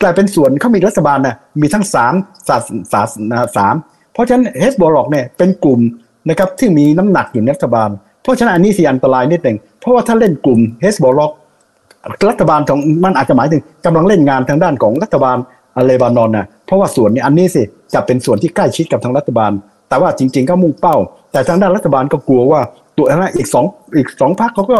กลายเป็นส่วนเขามีรัฐบาลนะมีทั้งสามศาสาสามเพราะฉะนั้นเฮซบอลเลาะห์เนี่ยเป็นกลุ่มนะครับที่มีน้ำหนักอยู่ในรัฐบาล เพราะฉะนั้นอันนี้สิอันตรายนิดหนึ่งเพราะว่าถ้าเล่นกลุ่มเฮซบอลเลาะห์รัฐบาลของมันอาจจะหมายถึงกำลังเล่นงานทางด้านของรัฐบาลอเลบานอนนะเพราะว่าส่วนนี้อันนี้สิจะเป็นส่วนที่ใกล้ชิดกับทางรัฐบาล แต่ว่าจริง ๆ ก็มุ่งเป้า แต่ทางด้านรัฐบาลก็กลัวว่าตัวนะอีกสองอีกสองพรรคเขาก็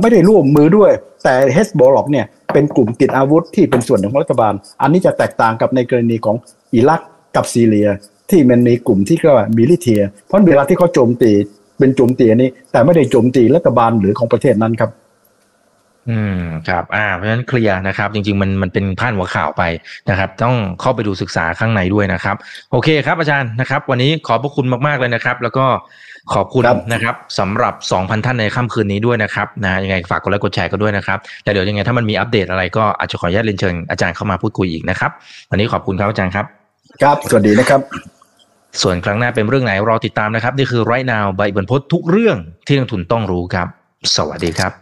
ไม่ได้ร่วมมือด้วย แต่เฮซบอลเลาะห์เนี่ยเป็นกลุ่มติดอาวุธที่เป็นส่วนของรัฐบาล อันนี้จะแตกต่างกับในกรณีของอิรักกับซีเรีย ที่มันมีกลุ่มที่ก็ militia เพราะเวลาที่เขาโจมตีเป็นโจมตีนี้ แต่ไม่ได้โจมตีรัฐบาลหรือของประเทศนั้นครับ อืมครับอ่าเพราะฉะนั้นเคลียร์นะครับ จริง ๆ มันมันเป็นพาดหัวข่าวไปนะครับ ต้องเข้าไปดูศึกษาข้างในด้วยนะครับ โอเคครับอาจารย์นะครับ วันนี้ขอบพระคุณมากๆเลยนะครับ แล้วก็ขอบคุณนะครับสำหรับ 2,000 ท่านในค่ำคืนนี้ด้วยนะครับนะยังไงฝากกดไลค์กดแชร์กันด้วยนะครับแต่เดี๋ยวยังไงถ้ามันมีอัปเดตอะไรก็อาจจะขออนุญาตเรียนเชิญอาจารย์เข้ามาพูดคุยอีกนะครับ วันนี้ขอบคุณครับอาจารย์ครับ ครับสวัสดีนะครับ ส่วนครั้งหน้าเป็นเรื่องไหนรอติดตามนะครับ นี่คือไรนาวใบบันพดทุกเรื่องที่นักทุนต้องรู้ครับ สวัสดีครับ